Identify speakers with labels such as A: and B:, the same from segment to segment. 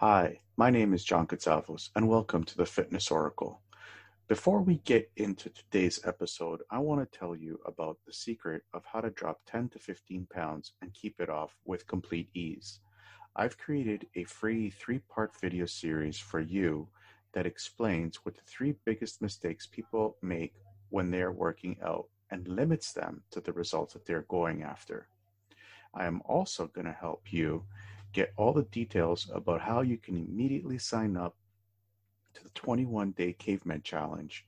A: Hi, my name is John Katsavos, and welcome to the Fitness Oracle. Before we get into today's episode, I want to tell you about the secret of how to drop 10 to 15 pounds and keep it off with complete ease. I've created a free three part video series for you that explains what the three biggest mistakes people make when they're working out and limits them to the results that they're going after. I am also going to help you Get all the details about how you can immediately sign up to the 21 Day Caveman Challenge,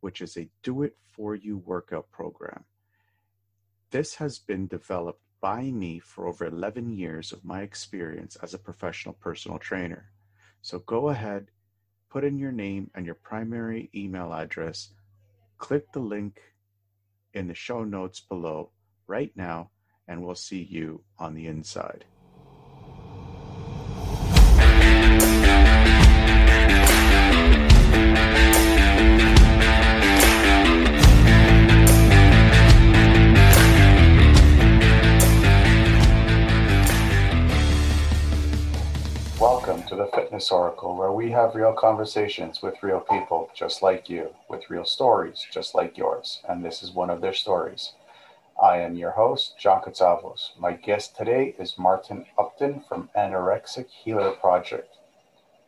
A: which is a do it for you workout program. This has been developed by me for over 11 years of my experience as a professional personal trainer. So go ahead, put in your name and your primary email address, click the link in the show notes below right now, and we'll see you on the inside. Fitness Oracle, where we have real conversations with real people just like you, with real stories just like yours. And this is one of their stories. I am your host, John Katsavos. My guest today is Martin Upton from Anorexic Healer Project.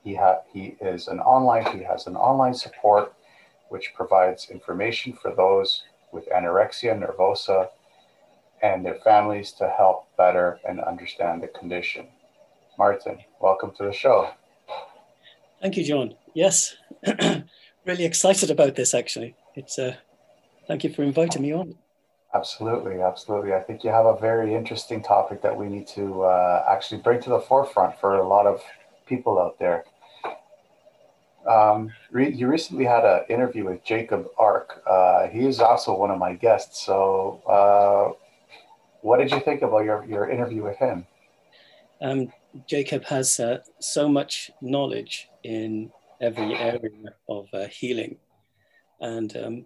A: He, ha- he is an online, he has an online support which provides information for those with anorexia nervosa and their families to help better and understand the condition. Martin, welcome to the show.
B: Thank you, John. Yes, really excited about this. Actually, it's. Uh, thank you for inviting me on.
A: Absolutely, absolutely. I think you have a very interesting topic that we need to uh, actually bring to the forefront for a lot of people out there. Um, re- you recently had an interview with Jacob Ark. Uh, he is also one of my guests. So, uh, what did you think about your, your interview with him?
B: Um, Jacob has uh, so much knowledge in every area of uh, healing. And um,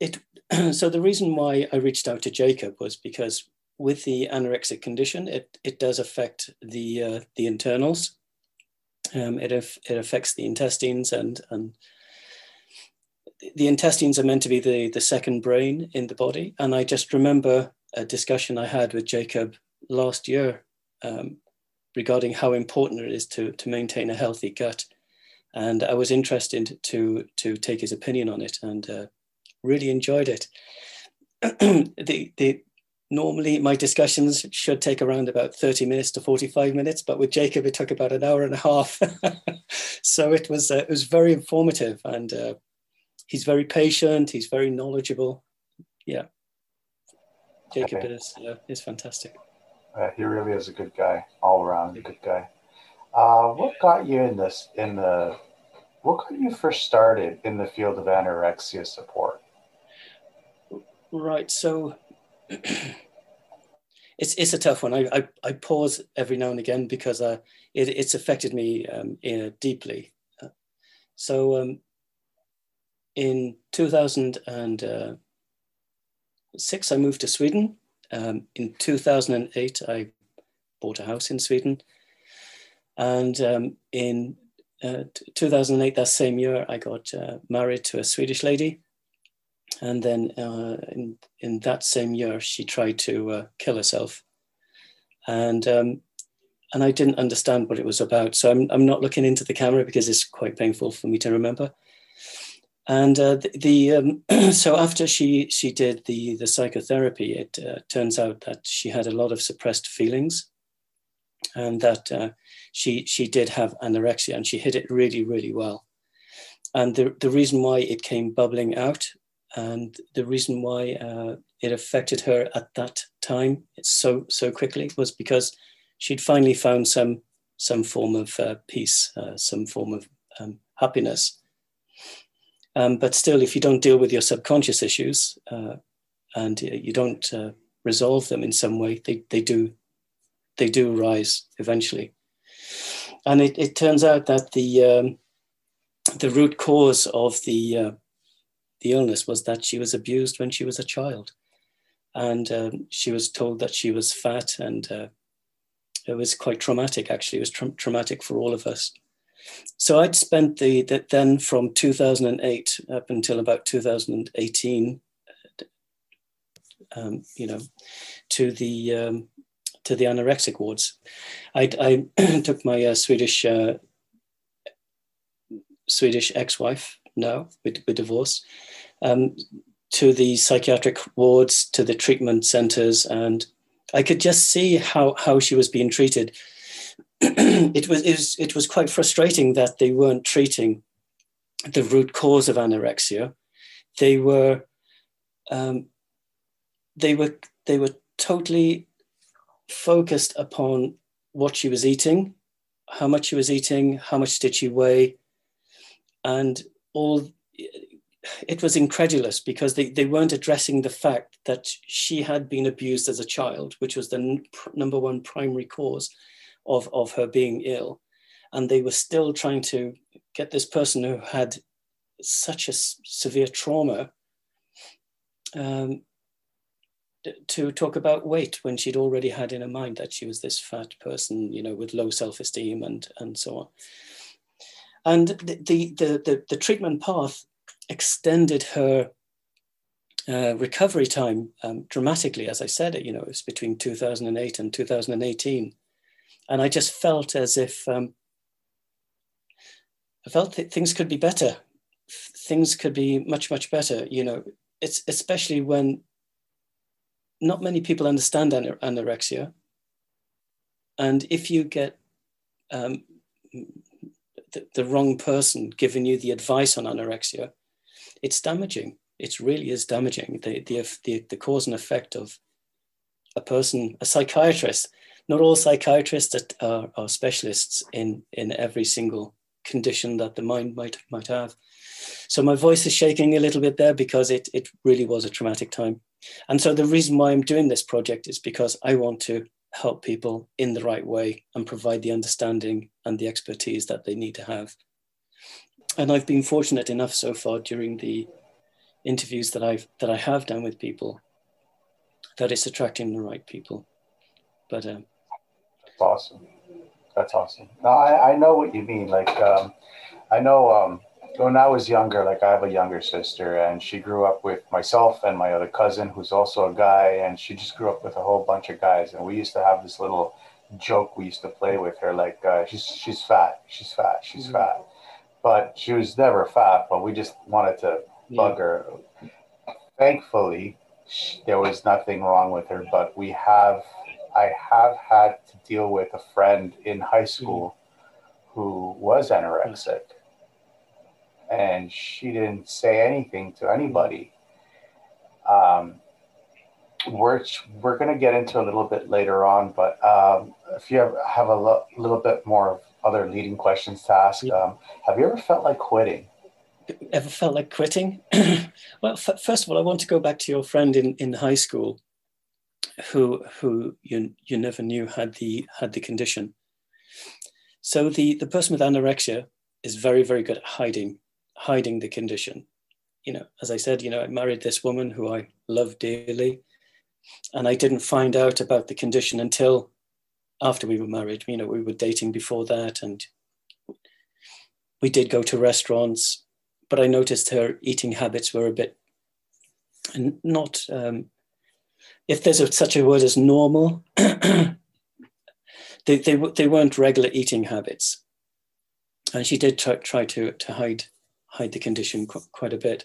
B: it, so the reason why I reached out to Jacob was because with the anorexic condition, it, it does affect the, uh, the internals. Um, it, it affects the intestines and, and the intestines are meant to be the, the second brain in the body. And I just remember a discussion I had with Jacob last year um, regarding how important it is to, to maintain a healthy gut. And I was interested to, to take his opinion on it and uh, really enjoyed it. the, the, normally my discussions should take around about 30 minutes to 45 minutes, but with Jacob, it took about an hour and a half. so it was, uh, it was very informative and uh, he's very patient. He's very knowledgeable. Yeah. Jacob okay. is, uh, is fantastic.
A: Uh, he really is a good guy, all around a good guy. Uh, what got you in this? In the what got you first started in the field of anorexia support?
B: Right. So it's it's a tough one. I, I, I pause every now and again because uh, it, it's affected me um, deeply. Uh, so um, in 2006, I moved to Sweden um, in 2008, I bought a house in Sweden. And um, in uh, 2008, that same year, I got uh, married to a Swedish lady. And then uh, in, in that same year, she tried to uh, kill herself. And, um, and I didn't understand what it was about. So I'm, I'm not looking into the camera because it's quite painful for me to remember. And uh, the, the um, so after she she did the the psychotherapy, it uh, turns out that she had a lot of suppressed feelings, and that uh, she she did have anorexia, and she hid it really really well. And the the reason why it came bubbling out, and the reason why uh, it affected her at that time so so quickly was because she'd finally found some some form of uh, peace, uh, some form of um, happiness um, but still, if you don't deal with your subconscious issues uh, and you don't uh, resolve them in some way, they, they do they do rise eventually. And it, it turns out that the um, the root cause of the uh, the illness was that she was abused when she was a child, and um, she was told that she was fat and uh, it was quite traumatic. Actually, it was tra- traumatic for all of us. So I'd spent the, the then from 2008 up until about 2018, um, you know, to the um, to the anorexic wards. I, I took my uh, Swedish uh, Swedish ex-wife now with, with divorce um, to the psychiatric wards, to the treatment centres, and I could just see how how she was being treated. it was it was it was quite frustrating that they weren't treating the root cause of anorexia. They were um, they were they were totally focused upon what she was eating, how much she was eating, how much did she weigh, and all. It was incredulous because they, they weren't addressing the fact that she had been abused as a child, which was the n- number one primary cause of, of her being ill. And they were still trying to get this person who had such a severe trauma um, to talk about weight when she'd already had in her mind that she was this fat person, you know, with low self-esteem and and so on. And the the the, the treatment path extended her uh, recovery time um, dramatically. As I said, you know it was between 2008 and 2018, and I just felt as if um, I felt that things could be better. Things could be much much better. You know, it's especially when not many people understand anorexia. And if you get um, the, the, wrong person giving you the advice on anorexia, it's damaging. It really is damaging. The, the, the, the cause and effect of a person, a psychiatrist, not all psychiatrists are, are specialists in, in every single condition that the mind might, might have. So my voice is shaking a little bit there because it, it really was a traumatic time. And so the reason why I'm doing this project is because I want to help people in the right way and provide the understanding and the expertise that they need to have. And I've been fortunate enough so far during the interviews that I've that I have done with people that it's attracting the right people. But um,
A: that's awesome. That's awesome. No, I, I know what you mean. Like um, I know um, when I was younger, like I have a younger sister, and she grew up with myself and my other cousin, who's also a guy, and she just grew up with a whole bunch of guys. And we used to have this little joke we used to play with her, like uh, she's she's fat, she's fat, she's mm-hmm. fat, but she was never fat. But we just wanted to yeah. bug her. Thankfully, she, there was nothing wrong with her, but we have I have had to deal with a friend in high school mm-hmm. who was anorexic and she didn't say anything to anybody. Um, we're we're going to get into a little bit later on, but um, if you have, have a lo- little bit more of other leading questions to ask, um, have you ever felt like quitting?
B: Ever felt like quitting? well, f- first of all, I want to go back to your friend in, in high school, who who you you never knew had the had the condition. So the the person with anorexia is very very good at hiding hiding the condition. You know, as I said, you know, I married this woman who I love dearly, and I didn't find out about the condition until after we were married. You know, we were dating before that, and we did go to restaurants, but I noticed her eating habits were a bit and not. Um, if there's a, such a word as normal, they, they they weren't regular eating habits, and she did try, try to to hide hide the condition qu- quite a bit.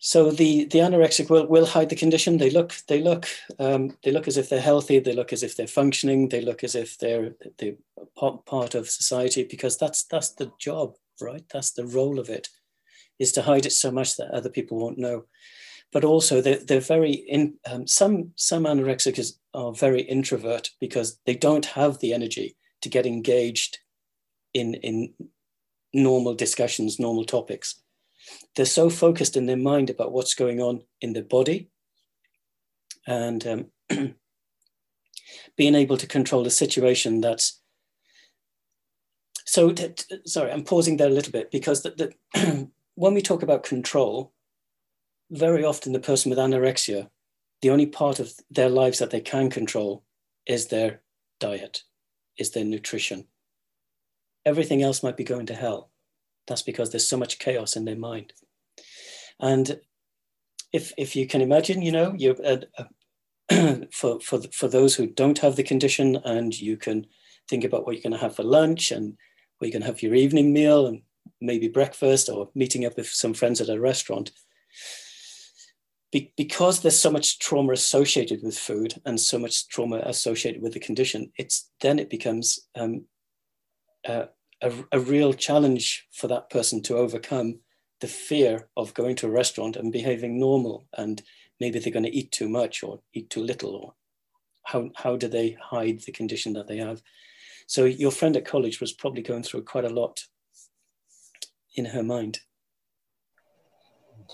B: So the, the anorexic will, will hide the condition. They look they look um, they look as if they're healthy. They look as if they're functioning. They look as if they're they part of society because that's that's the job, right? That's the role of it, is to hide it so much that other people won't know. But also they're, they're very in um, some some anorexics are very introvert because they don't have the energy to get engaged in in normal discussions, normal topics. They're so focused in their mind about what's going on in their body and um, being able to control a situation that's so sorry i'm pausing there a little bit because the, the when we talk about control very often the person with anorexia the only part of their lives that they can control is their diet, is their nutrition. Everything else might be going to hell. That's because there's so much chaos in their mind. And if if you can imagine, you know, you uh, uh, for for for those who don't have the condition, and you can think about what you're going to have for lunch and what you're going to have your evening meal and maybe breakfast or meeting up with some friends at a restaurant. Be- because there's so much trauma associated with food and so much trauma associated with the condition, it's then it becomes um, a, a, a real challenge for that person to overcome the fear of going to a restaurant and behaving normal and maybe they're going to eat too much or eat too little or how, how do they hide the condition that they have? So your friend at college was probably going through quite a lot in her mind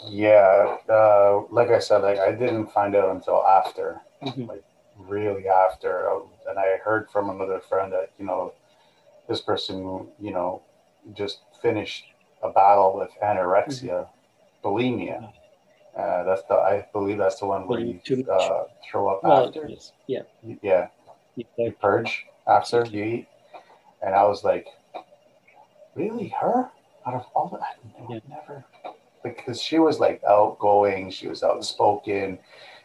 A: yeah uh, like i said like i didn't find out until after mm-hmm. like really after and i heard from another friend that you know this person you know just finished a battle with anorexia, mm-hmm. bulimia. Uh, that's the I believe that's the one where you uh, throw up well, after.
B: Yeah.
A: Yeah. You purge after you eat, and I was like, really her out of all that? No, yeah. never. Because she was like outgoing, she was outspoken,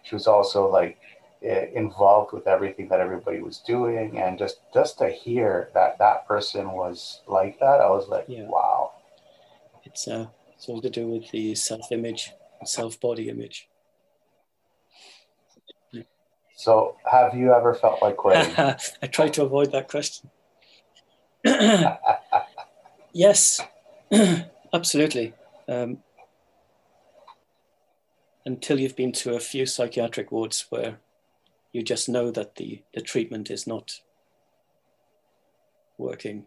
A: she was also like involved with everything that everybody was doing, and just just to hear that that person was like that, I was like, yeah. wow
B: it's, uh, it's all to do with the self image, self body image.
A: So, have you ever felt like quitting?
B: I try to avoid that question. yes, absolutely. Um, until you've been to a few psychiatric wards where you just know that the, the treatment is not working.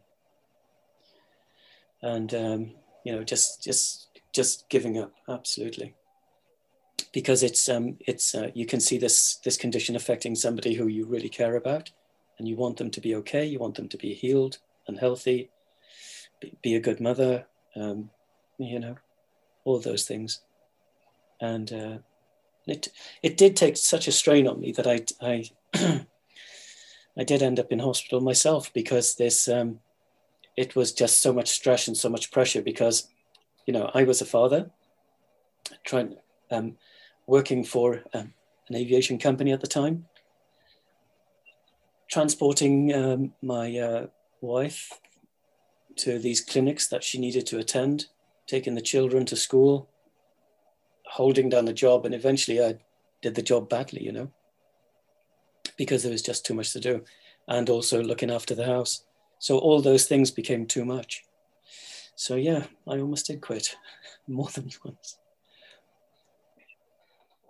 B: And um, you know just just just giving up absolutely because it's um it's uh, you can see this this condition affecting somebody who you really care about and you want them to be okay you want them to be healed and healthy be, be a good mother um, you know all those things and uh, it it did take such a strain on me that I I I did end up in hospital myself because this um, it was just so much stress and so much pressure because, you know, I was a father, trying um, working for um, an aviation company at the time, transporting um, my uh, wife to these clinics that she needed to attend, taking the children to school, holding down the job, and eventually I did the job badly, you know, because there was just too much to do, and also looking after the house. So all those things became too much. So yeah, I almost did quit more than once.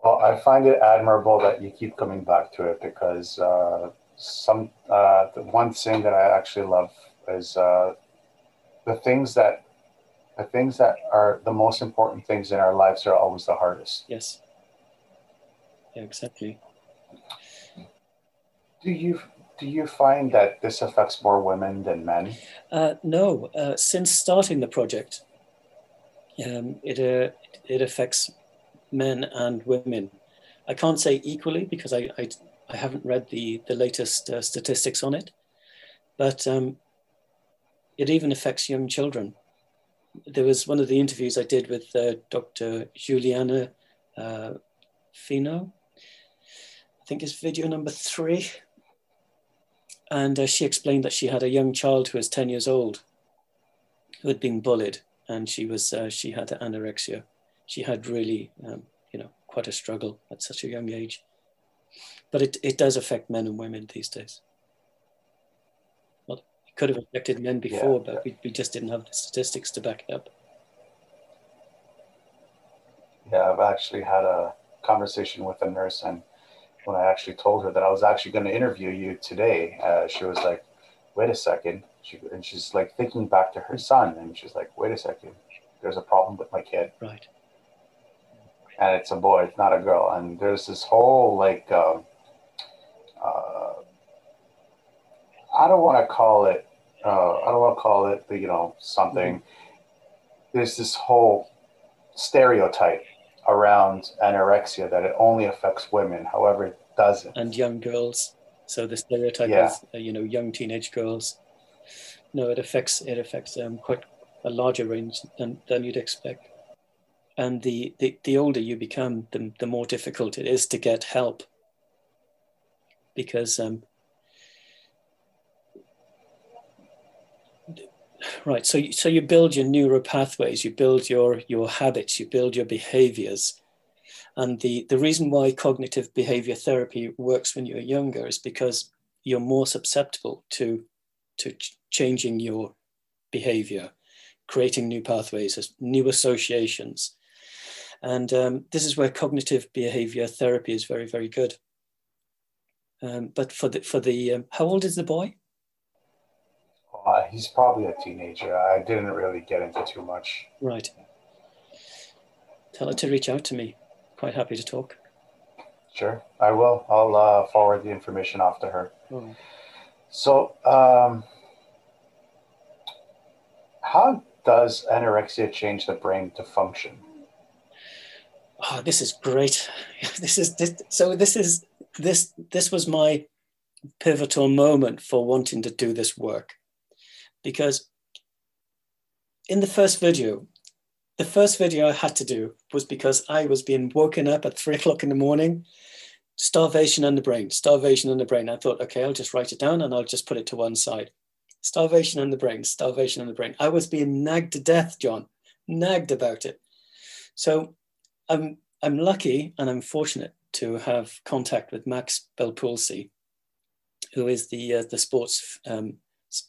A: Well, I find it admirable that you keep coming back to it because uh, some uh, the one thing that I actually love is uh, the things that the things that are the most important things in our lives are always the hardest.
B: Yes. Yeah, exactly.
A: Do you do you find that this affects more women than men?
B: Uh, no. Uh, since starting the project, um, it, uh, it affects men and women. I can't say equally because I, I, I haven't read the, the latest uh, statistics on it, but um, it even affects young children. There was one of the interviews I did with uh, Dr. Juliana uh, Fino. I think it's video number three and uh, she explained that she had a young child who was 10 years old who had been bullied and she was uh, she had anorexia. She had really, um, you know, quite a struggle at such a young age. But it, it does affect men and women these days. Could have affected men before, yeah. but we, we just didn't have the statistics to back it up.
A: Yeah, I've actually had a conversation with a nurse and when I actually told her that I was actually going to interview you today, uh, she was like, wait a second. She, and she's like thinking back to her son, and she's like, wait a second, there's a problem with my kid.
B: Right.
A: And it's a boy, it's not a girl. And there's this whole like, um, uh, I don't want to call it, uh, I don't want to call it, you know, something. Mm-hmm. There's this whole stereotype around anorexia that it only affects women. However, it doesn't.
B: And young girls. So the stereotype yeah. of uh, you know young teenage girls. No, it affects it affects um, quite a larger range than, than you'd expect. And the, the, the older you become, the, the more difficult it is to get help. Because um, right so so you build your neural pathways you build your your habits you build your behaviors. And the the reason why cognitive behavior therapy works when you're younger is because you're more susceptible to to ch- changing your behavior creating new pathways new associations. And um, this is where cognitive behavior therapy is very very good. Um, but for the for the um, how old is the boy
A: uh, he's probably a teenager. I didn't really get into too much.
B: Right. Tell her to reach out to me. Quite happy to talk.
A: Sure, I will. I'll uh, forward the information off to her. Oh. So, um, how does anorexia change the brain to function?
B: Oh, this is great. This is this, so. This is this. This was my pivotal moment for wanting to do this work because in the first video, the first video I had to do was because I was being woken up at three o'clock in the morning, starvation in the brain, starvation in the brain. I thought, okay, I'll just write it down and I'll just put it to one side. Starvation in the brain, starvation in the brain. I was being nagged to death, John, nagged about it. So I'm, I'm lucky and I'm fortunate to have contact with Max Belpulsi, who is the, uh, the sports um,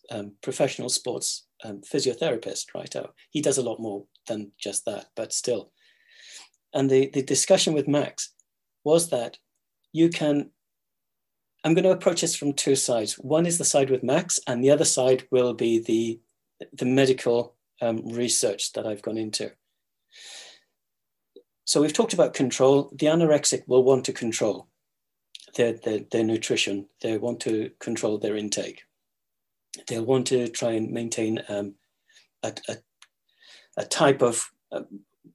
B: um, professional sports um, physiotherapist, right? Oh, he does a lot more than just that, but still. And the, the discussion with Max was that you can, I'm going to approach this from two sides. One is the side with Max, and the other side will be the, the medical um, research that I've gone into. So we've talked about control. The anorexic will want to control their, their, their nutrition. They want to control their intake they'll want to try and maintain um, a, a, a, type of uh,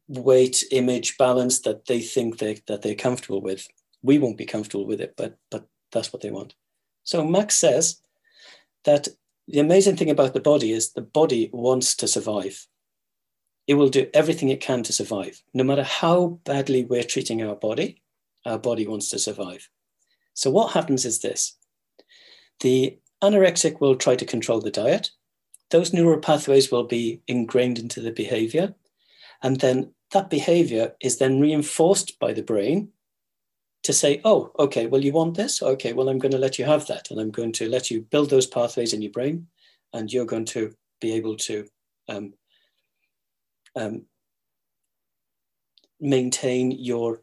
B: weight image balance that they think they, that they're comfortable with. We won't be comfortable with it, but, but that's what they want. So Max says that the amazing thing about the body is the body wants to survive. It will do everything it can to survive. No matter how badly we're treating our body, our body wants to survive. So what happens is this. The Anorexic will try to control the diet. Those neural pathways will be ingrained into the behavior. And then that behavior is then reinforced by the brain to say, oh, okay, well, you want this? Okay, well, I'm going to let you have that. And I'm going to let you build those pathways in your brain. And you're going to be able to um, um, maintain your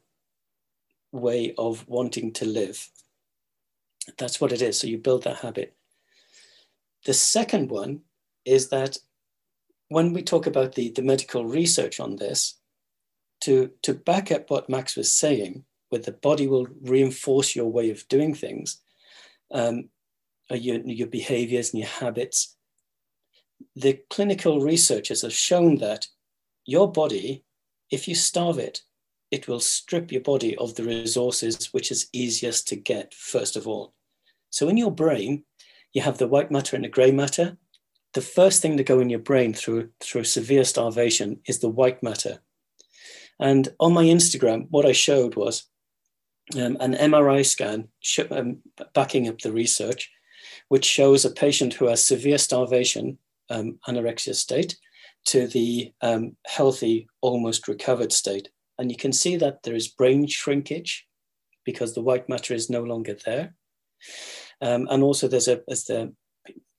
B: way of wanting to live. That's what it is. So you build that habit. The second one is that when we talk about the, the medical research on this, to, to back up what Max was saying, where the body will reinforce your way of doing things, um, your, your behaviors and your habits, the clinical researchers have shown that your body, if you starve it, it will strip your body of the resources which is easiest to get, first of all. So in your brain, you have the white matter and the gray matter. The first thing to go in your brain through, through severe starvation is the white matter. And on my Instagram, what I showed was um, an MRI scan sh- um, backing up the research, which shows a patient who has severe starvation, um, anorexia state, to the um, healthy, almost recovered state. And you can see that there is brain shrinkage because the white matter is no longer there. Um, and also there's a the,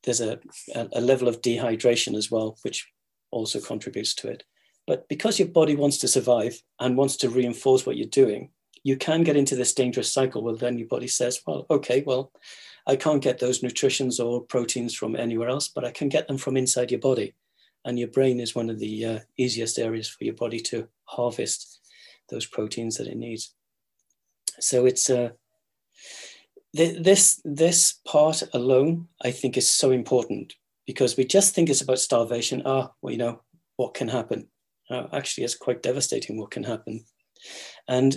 B: there's a, a level of dehydration as well, which also contributes to it. But because your body wants to survive and wants to reinforce what you're doing, you can get into this dangerous cycle where then your body says, well, okay, well, I can't get those nutritions or proteins from anywhere else, but I can get them from inside your body. And your brain is one of the uh, easiest areas for your body to harvest those proteins that it needs. So it's a, uh, this this part alone, I think, is so important because we just think it's about starvation. Ah, well, you know, what can happen? Uh, actually, it's quite devastating what can happen. And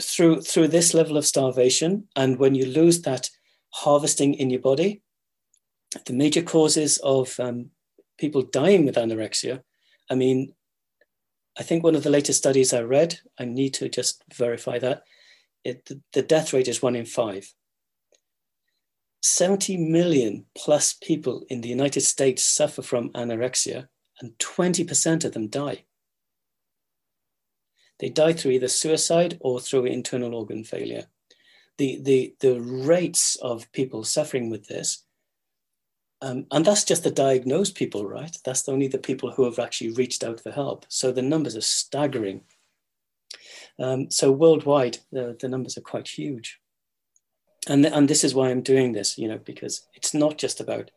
B: through through this level of starvation, and when you lose that harvesting in your body. The major causes of um, people dying with anorexia, I mean, I think one of the latest studies I read, I need to just verify that, it, the, the death rate is one in five. 70 million plus people in the United States suffer from anorexia, and 20% of them die. They die through either suicide or through internal organ failure. The, the, the rates of people suffering with this, um, and that's just the diagnosed people, right? That's only the people who have actually reached out for help. So the numbers are staggering. Um, so worldwide, the, the numbers are quite huge and and this is why I'm doing this, you know, because it's not just about,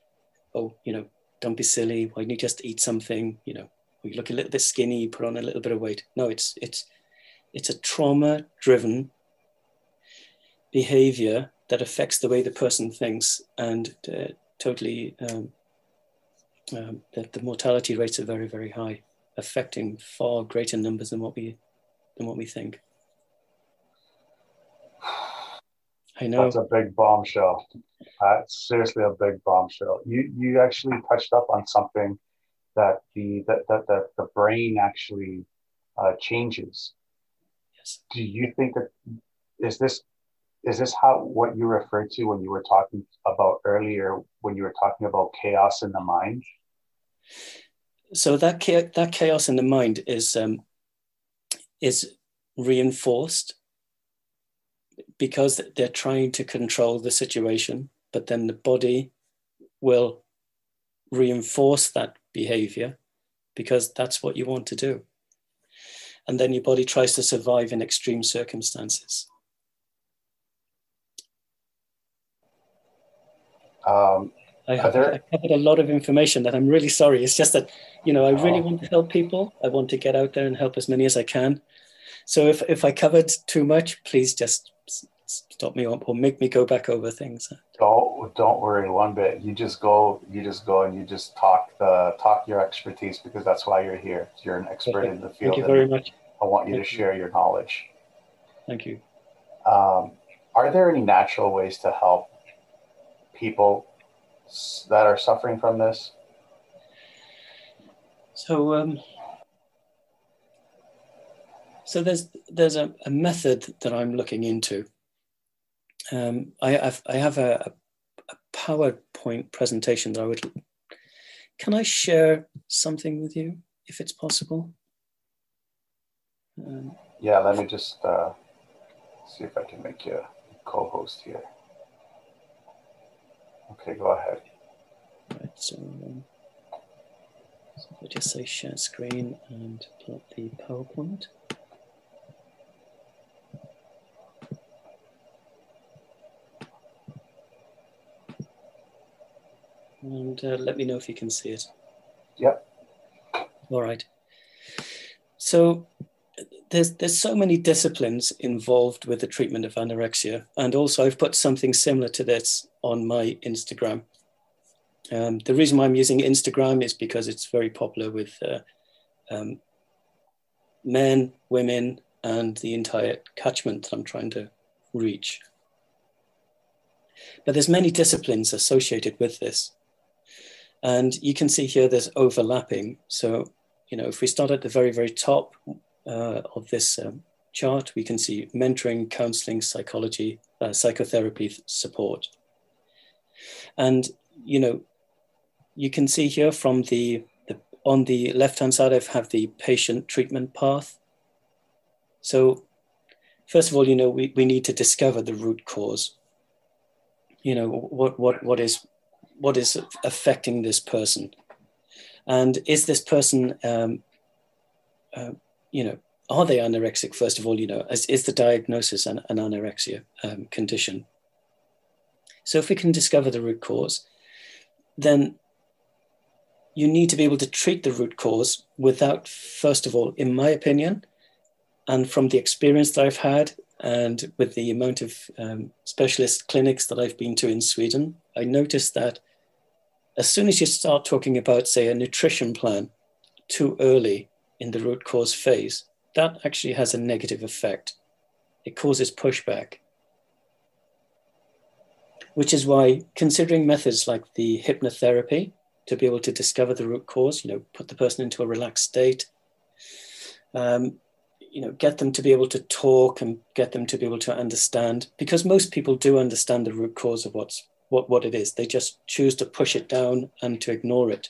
B: oh, you know, don't be silly. Why don't you just eat something? You know, you look a little bit skinny, You put on a little bit of weight. No, it's it's it's a trauma-driven behavior that affects the way the person thinks, and uh, totally um, um, the, the mortality rates are very very high, affecting far greater numbers than what we than what we think. I know.
A: That's a big bombshell. Uh, seriously a big bombshell. You you actually touched up on something that the that that, that the brain actually uh, changes.
B: Yes.
A: Do you think that is this is this how what you referred to when you were talking about earlier when you were talking about chaos in the mind?
B: So that that chaos in the mind is um, is reinforced because they're trying to control the situation, but then the body will reinforce that behavior because that's what you want to do. And then your body tries to survive in extreme circumstances.
A: Um,
B: I, have, there... I covered a lot of information that I'm really sorry. It's just that, you know, I really oh. want to help people. I want to get out there and help as many as I can. So if, if I covered too much, please just stop me up or make me go back over things.
A: Don't don't worry one bit. You just go you just go and you just talk the talk your expertise because that's why you're here. You're an expert okay. in the field.
B: Thank you very much.
A: I want you Thank to share you. your knowledge.
B: Thank you.
A: Um, are there any natural ways to help people that are suffering from this?
B: So um, so there's there's a, a method that I'm looking into um, I, I've, I have a, a PowerPoint presentation that I would. Can I share something with you, if it's possible?
A: Um, yeah, let me just uh, see if I can make you a co-host here. Okay, go ahead.
B: Right, so, um, so if I just say share screen and up the PowerPoint. And uh, let me know if you can see it.
A: Yep.
B: All right. So there's there's so many disciplines involved with the treatment of anorexia, and also I've put something similar to this on my Instagram. Um, the reason why I'm using Instagram is because it's very popular with uh, um, men, women, and the entire catchment that I'm trying to reach. But there's many disciplines associated with this. And you can see here there's overlapping. So, you know, if we start at the very, very top uh, of this um, chart, we can see mentoring, counseling, psychology, uh, psychotherapy support. And, you know, you can see here from the, the on the left-hand side, I have the patient treatment path. So first of all, you know, we, we need to discover the root cause. You know, what, what, what is what is affecting this person? And is this person um, uh, you know are they anorexic first of all you know is, is the diagnosis an, an anorexia um, condition? So if we can discover the root cause then you need to be able to treat the root cause without first of all in my opinion and from the experience that i've had and with the amount of um, specialist clinics that I've been to in Sweden, I noticed that as soon as you start talking about, say, a nutrition plan too early in the root cause phase, that actually has a negative effect. It causes pushback. which is why considering methods like the hypnotherapy to be able to discover the root cause, you know, put the person into a relaxed state, um, you know, get them to be able to talk and get them to be able to understand, because most people do understand the root cause of what's what, what it is. They just choose to push it down and to ignore it.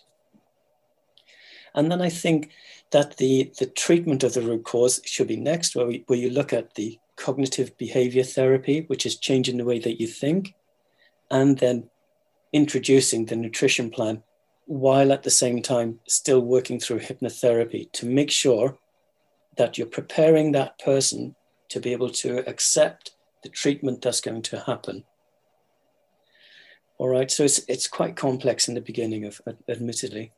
B: And then I think that the, the treatment of the root cause should be next, where, we, where you look at the cognitive behavior therapy, which is changing the way that you think, and then introducing the nutrition plan while at the same time still working through hypnotherapy to make sure that you're preparing that person to be able to accept the treatment that's going to happen. All right, so it's, it's quite complex in the beginning of admittedly.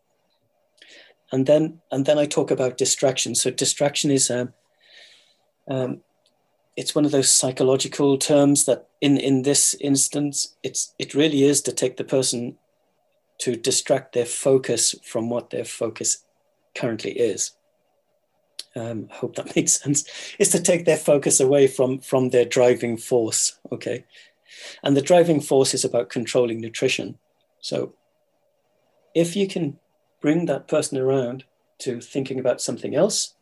B: And then and then I talk about distraction. So distraction is um, um, it's one of those psychological terms that in in this instance it's it really is to take the person to distract their focus from what their focus currently is um, I hope that makes sense is to take their focus away from from their driving force okay and the driving force is about controlling nutrition so if you can bring that person around to thinking about something else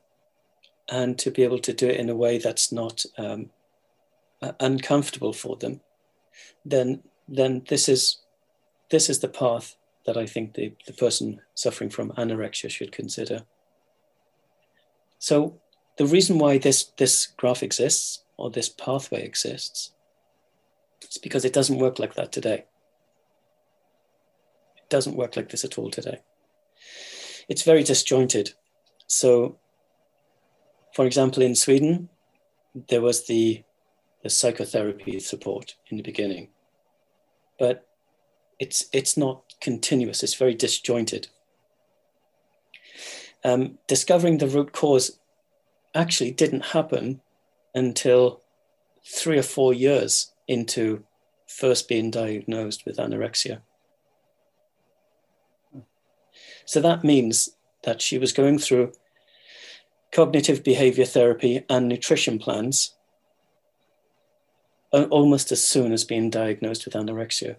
B: and to be able to do it in a way that's not um, uh, uncomfortable for them, then then this is this is the path that I think the, the person suffering from anorexia should consider. So the reason why this this graph exists or this pathway exists is because it doesn't work like that today. It doesn't work like this at all today. It's very disjointed. So for example, in Sweden, there was the, the psychotherapy support in the beginning, but it's, it's not continuous, it's very disjointed. Um, discovering the root cause actually didn't happen until three or four years into first being diagnosed with anorexia. So that means that she was going through cognitive behavior therapy, and nutrition plans almost as soon as being diagnosed with anorexia.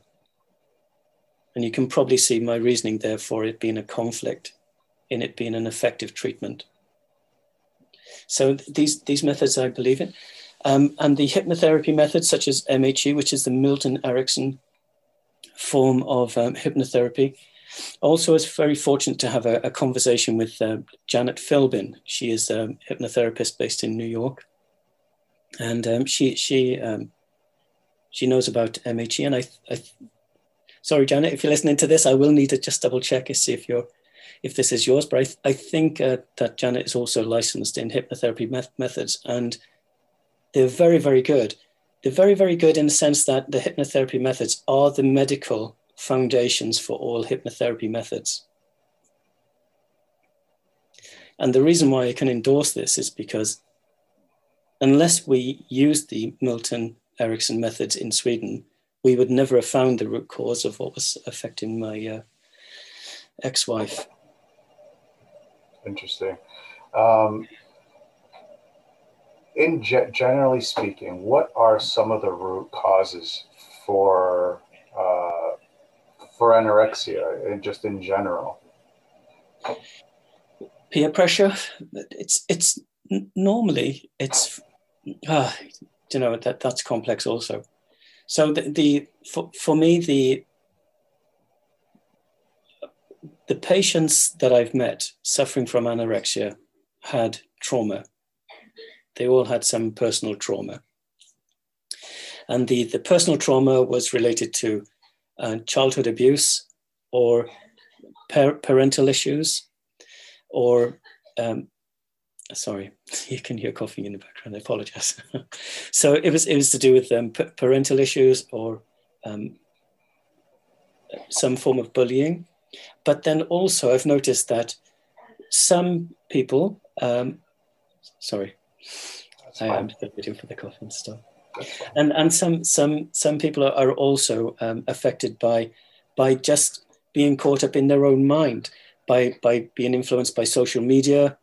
B: And you can probably see my reasoning there for it being a conflict in it being an effective treatment. So these, these methods I believe in. Um, and the hypnotherapy methods, such as MHE, which is the Milton Erickson form of um, hypnotherapy, also, I was very fortunate to have a, a conversation with uh, Janet Philbin. She is a hypnotherapist based in New York, and um, she she um, she knows about MHE. And I, I, sorry, Janet, if you're listening to this, I will need to just double check and see if you're if this is yours. But I, I think uh, that Janet is also licensed in hypnotherapy met- methods, and they're very very good. They're very very good in the sense that the hypnotherapy methods are the medical foundations for all hypnotherapy methods. And the reason why I can endorse this is because unless we used the Milton Erickson methods in Sweden, we would never have found the root cause of what was affecting my uh, ex wife.
A: Interesting. Um, in ge- generally speaking, what are some of the root causes for uh, for anorexia and just in general?
B: Peer pressure. It's it's normally it's uh, you know that that's complex also. So the, the for, for me the the patients that I've met suffering from anorexia had trauma. They all had some personal trauma. And the, the personal trauma was related to uh, childhood abuse or par- parental issues or um, sorry you can hear coughing in the background i apologize so it was it was to do with um, p- parental issues or um, some form of bullying but then also i've noticed that some people um, sorry i am still waiting for the coughing stuff and and some some some people are, are also um, affected by by just being caught up in their own mind by by being influenced by social media.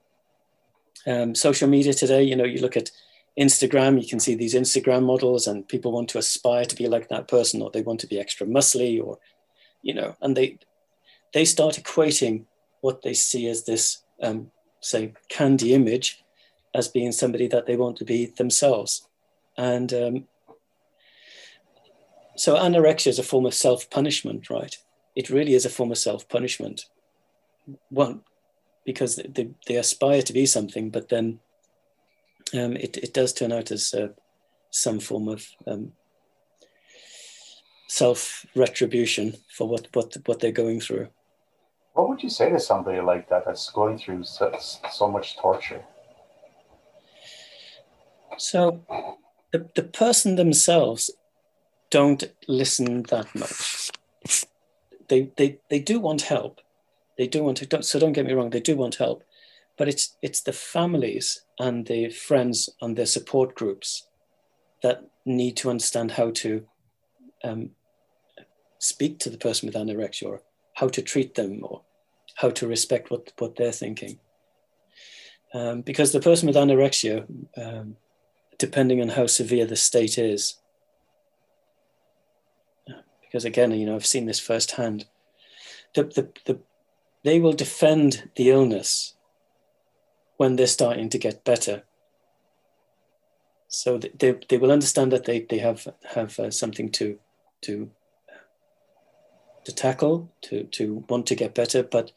B: Um, social media today you know you look at Instagram, you can see these Instagram models, and people want to aspire to be like that person, or they want to be extra muscly, or you know, and they they start equating what they see as this, um, say, candy image, as being somebody that they want to be themselves, and um, so anorexia is a form of self punishment, right? It really is a form of self punishment. One, because they, they aspire to be something, but then um, it, it does turn out as uh, some form of um, self retribution for what, what, what they're going through.
A: What would you say to somebody like that that's going through so, so much torture?
B: So, the, the person themselves don't listen that much. They, they, they do want help. They do want to, don't, so don't get me wrong, they do want help. But it's, it's the families and the friends and their support groups that need to understand how to um, speak to the person with anorexia or how to treat them or how to respect what, what they're thinking. Um, because the person with anorexia, um, depending on how severe the state is, because again, you know, I've seen this firsthand, the, the, the, they will defend the illness when they're starting to get better. So they, they will understand that they, they have, have uh, something to, to, to tackle, to, to want to get better, but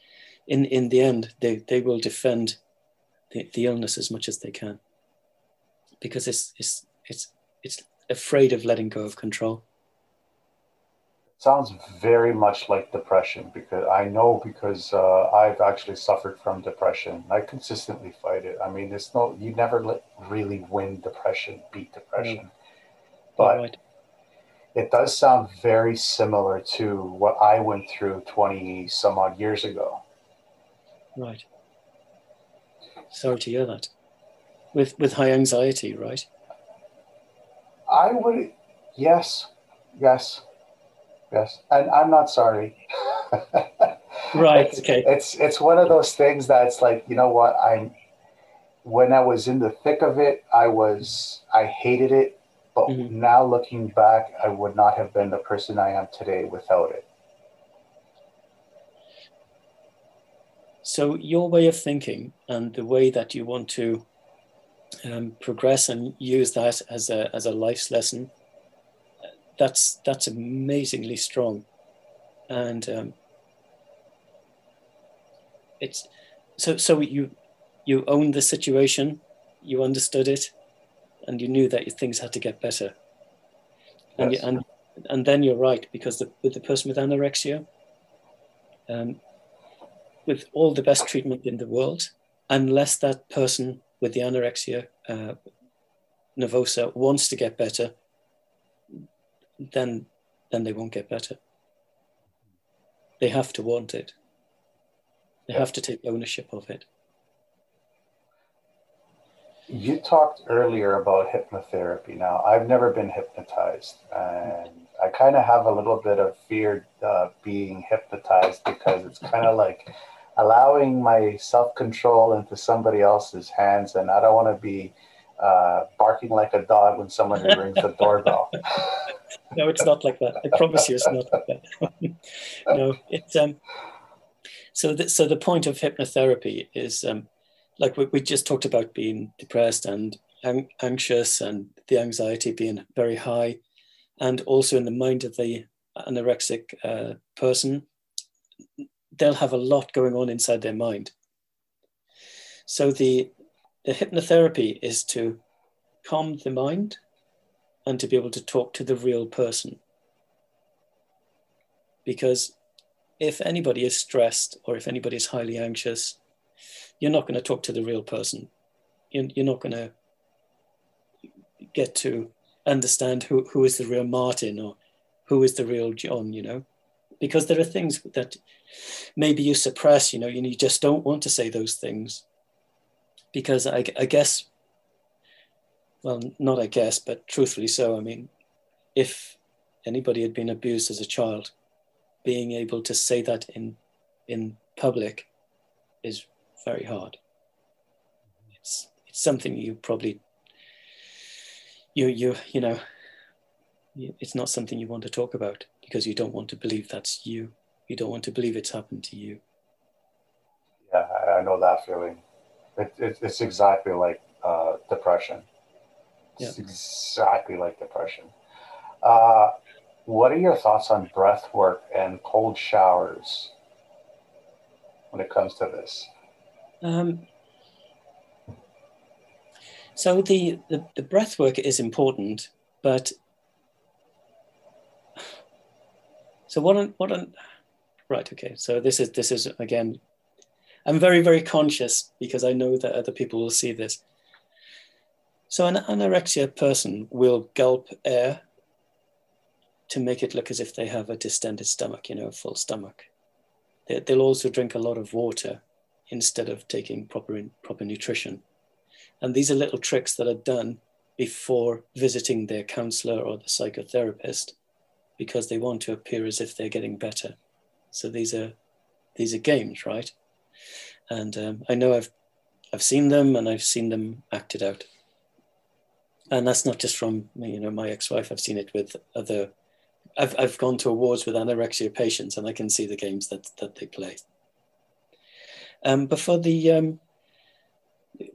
B: in, in the end, they, they will defend the, the illness as much as they can because it's, it's, it's, it's afraid of letting go of control
A: sounds very much like depression because I know because uh, I've actually suffered from depression. I consistently fight it. I mean, it's no, you never let, really win depression, beat depression, mm. but right. it does sound very similar to what I went through 20 some odd years ago.
B: Right. Sorry to hear that. With, with high anxiety, right?
A: I would, yes, yes Yes, and I'm not sorry.
B: right.
A: It's,
B: okay.
A: It's it's one of those things that's like you know what I'm. When I was in the thick of it, I was I hated it, but mm-hmm. now looking back, I would not have been the person I am today without it.
B: So your way of thinking and the way that you want to um, progress and use that as a as a life's lesson that's that's amazingly strong, and um, it's so so you you owned the situation, you understood it, and you knew that things had to get better. And yes. you, and and then you're right because the, with the person with anorexia, um, with all the best treatment in the world, unless that person with the anorexia uh, nervosa wants to get better, then then they won't get better. They have to want it. They have to take ownership of it.
A: You talked earlier about hypnotherapy. Now, I've never been hypnotized, and I kind of have a little bit of fear uh, being hypnotized because it's kind of like allowing my self control into somebody else's hands, and I don't want to be uh, barking like a dog when someone rings the doorbell.
B: no, it's not like that. I promise you, it's not like that. no, it's um. So, the, so the point of hypnotherapy is um, like we, we just talked about being depressed and anxious, and the anxiety being very high, and also in the mind of the anorexic uh, person, they'll have a lot going on inside their mind. So the the hypnotherapy is to calm the mind and to be able to talk to the real person. Because if anybody is stressed or if anybody is highly anxious, you're not going to talk to the real person. You're, not going to get to understand who, who is the real Martin or who is the real John, you know? Because there are things that maybe you suppress, you know, you just don't want to say those things. Because I, I guess well, not I guess, but truthfully so. I mean, if anybody had been abused as a child, being able to say that in in public is very hard. It's it's something you probably you you you know it's not something you want to talk about because you don't want to believe that's you. You don't want to believe it's happened to you.
A: Yeah i know that feeling. It, it, it's exactly like uh, depression. It's yeah. exactly like depression. Uh, what are your thoughts on breath work and cold showers when it comes to this? Um,
B: so the, the, the breath work is important, but so what on, what on, right, okay. So this is, this is again, I'm very, very conscious because I know that other people will see this. So an anorexia person will gulp air to make it look as if they have a distended stomach, you know, a full stomach. They, will also drink a lot of water instead of taking proper, proper nutrition. And these are little tricks that are done before visiting their counselor or the psychotherapist because they want to appear as if they're getting better. So these are these are games, right? And um, I know I've I've seen them and I've seen them acted out. And that's not just from you know my ex-wife. I've seen it with other. I've I've gone to awards with anorexia patients, and I can see the games that that they play. Um, but for the um,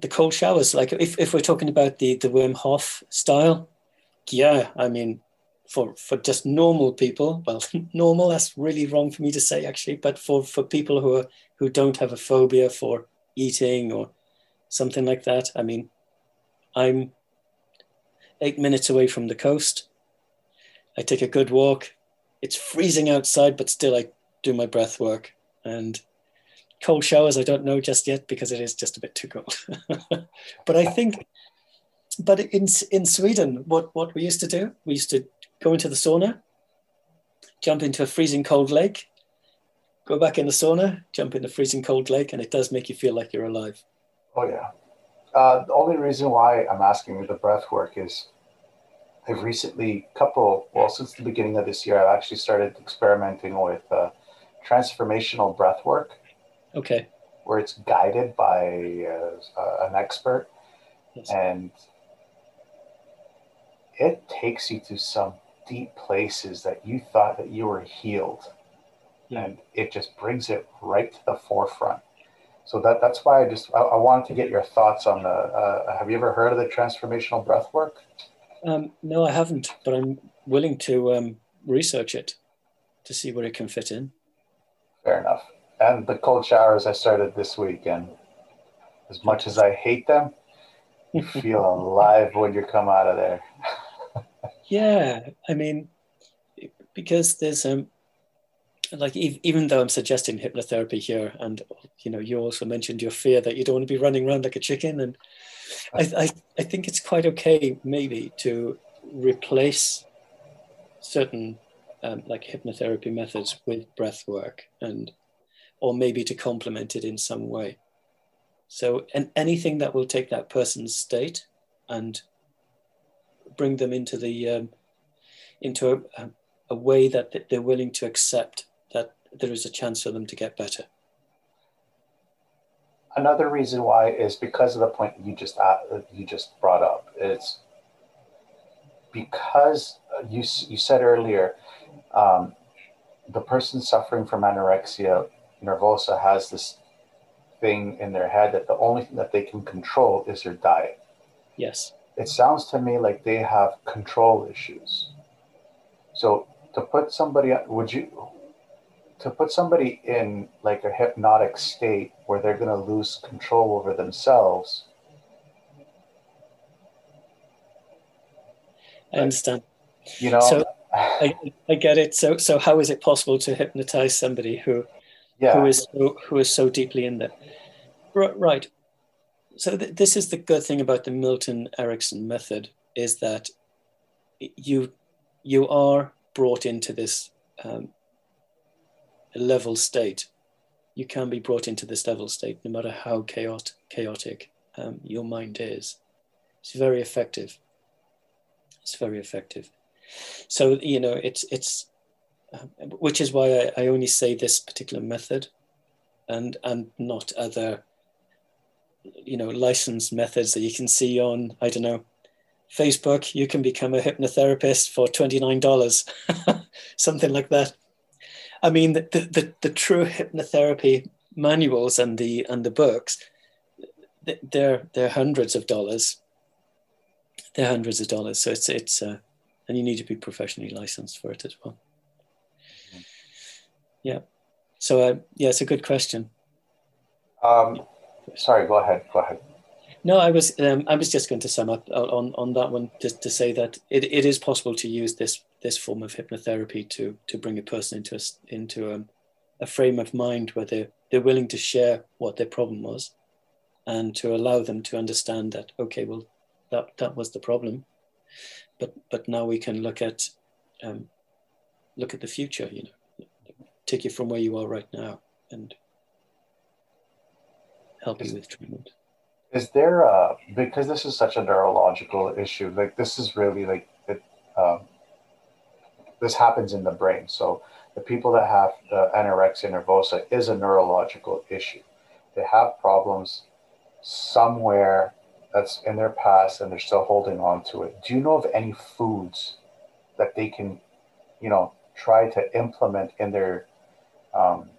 B: the cold showers, like if, if we're talking about the, the Wim Hof style, yeah, I mean, for, for just normal people, well, normal, that's really wrong for me to say actually, but for, for people who are, who don't have a phobia for eating or something like that, I mean, I'm eight minutes away from the coast. I take a good walk. It's freezing outside, but still I do my breath work and cold showers, I don't know just yet because it is just a bit too cold. but I think, but in in Sweden, what what we used to do, we used to go into the sauna, jump into a freezing cold lake, go back in the sauna, jump in the freezing cold lake, and it does make you feel like you're alive.
A: Oh yeah. Uh, the only reason why I'm asking you the breath work is I've recently, couple, well, since the beginning of this year, I've actually started experimenting with uh, transformational breath work.
B: Okay.
A: Where it's guided by uh, an expert, yes. and it takes you to some deep places that you thought that you were healed, yeah. and it just brings it right to the forefront. So that that's why I just I, I wanted to get your thoughts on the. Uh, have you ever heard of the transformational breath work?
B: Um, no, I haven't, but I'm willing to um, research it to see where it can fit in.
A: Fair enough and the cold showers I started this week. And as much as I hate them, you feel alive when you come out of there.
B: Yeah, I mean, because there's um, like even though I'm suggesting hypnotherapy here, and you know, you also mentioned your fear that you don't want to be running around like a chicken, and I I, I think it's quite okay maybe to replace certain um, like hypnotherapy methods with breath work and or maybe to complement it in some way. So, and anything that will take that person's state and bring them into the um, into a, a way that they're willing to accept that there is a chance for them to get better.
A: Another reason why is because of the point you just uh, you just brought up. It's because you you said earlier, um, the person suffering from anorexia nervosa has this thing in their head that the only thing that they can control is their diet.
B: Yes.
A: It sounds to me like they have control issues. So to put somebody, would you, to put somebody in like a hypnotic state where they're going to lose control over themselves.
B: I understand.
A: You know,
B: so I, I get it. So, so how is it possible to hypnotize somebody who
A: yeah.
B: who is so, who is so deeply in there. Right. So th- this is the good thing about the Milton Erickson method is that you you are brought into this um, level state. You can be brought into this level state no matter how chaotic, chaotic um, your mind is. It's very effective. It's very effective. So you know it's it's um, which is why I, I, only say this particular method and and not other you know licensed methods that you can see on I don't know Facebook, you can become a hypnotherapist for $29, something like that. I mean, the, the, the, true hypnotherapy manuals and the, and the books, they're, they're hundreds of dollars. They're hundreds of dollars. So it's, it's, uh, and you need to be professionally licensed for it as well. Yeah. So, uh, yeah, it's a good question.
A: Um, sorry, go ahead. Go ahead.
B: No, I was um, I was just going to sum up on, on that one to, to say that it, it is possible to use this this form of hypnotherapy to to bring a person into a, into a, a frame of mind where they're they're willing to share what their problem was, and to allow them to understand that okay, well, that that was the problem, but but now we can look at um, look at the future. You know, take you from where you are right now and help you with treatment.
A: Is there a, because this is such a neurological issue, like this is really like it, um, this happens in the brain. So the people that have the anorexia nervosa is a neurological issue. They have problems somewhere that's in their past and they're still holding on to it. Do you know of any foods that they can, you know, try to implement in their um,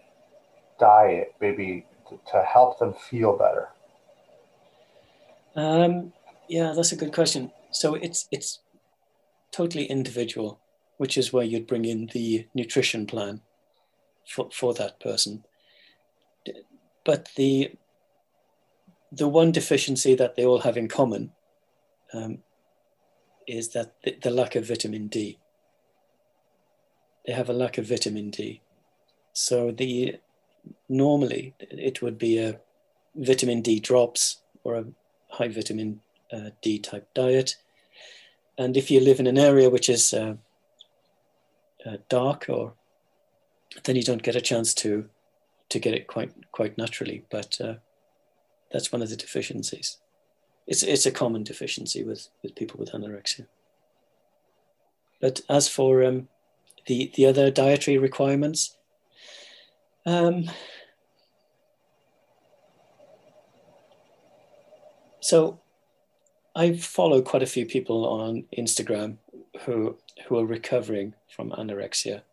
A: diet, maybe to, help them feel better?
B: Um, yeah, that's a good question. So it's it's totally individual, which is where you'd bring in the nutrition plan for, for that person. But the the one deficiency that they all have in common um, is that the, the lack of vitamin D. They have a lack of vitamin D. So the normally it would be a vitamin D drops or a high vitamin uh, D type diet. And if you live in an area which is uh, uh, dark, or then you don't get a chance to to get it quite quite naturally. But uh, that's one of the deficiencies. It's it's a common deficiency with with people with anorexia. But as for um, the the other dietary requirements, um, So I follow quite a few people on Instagram who who are recovering from anorexia,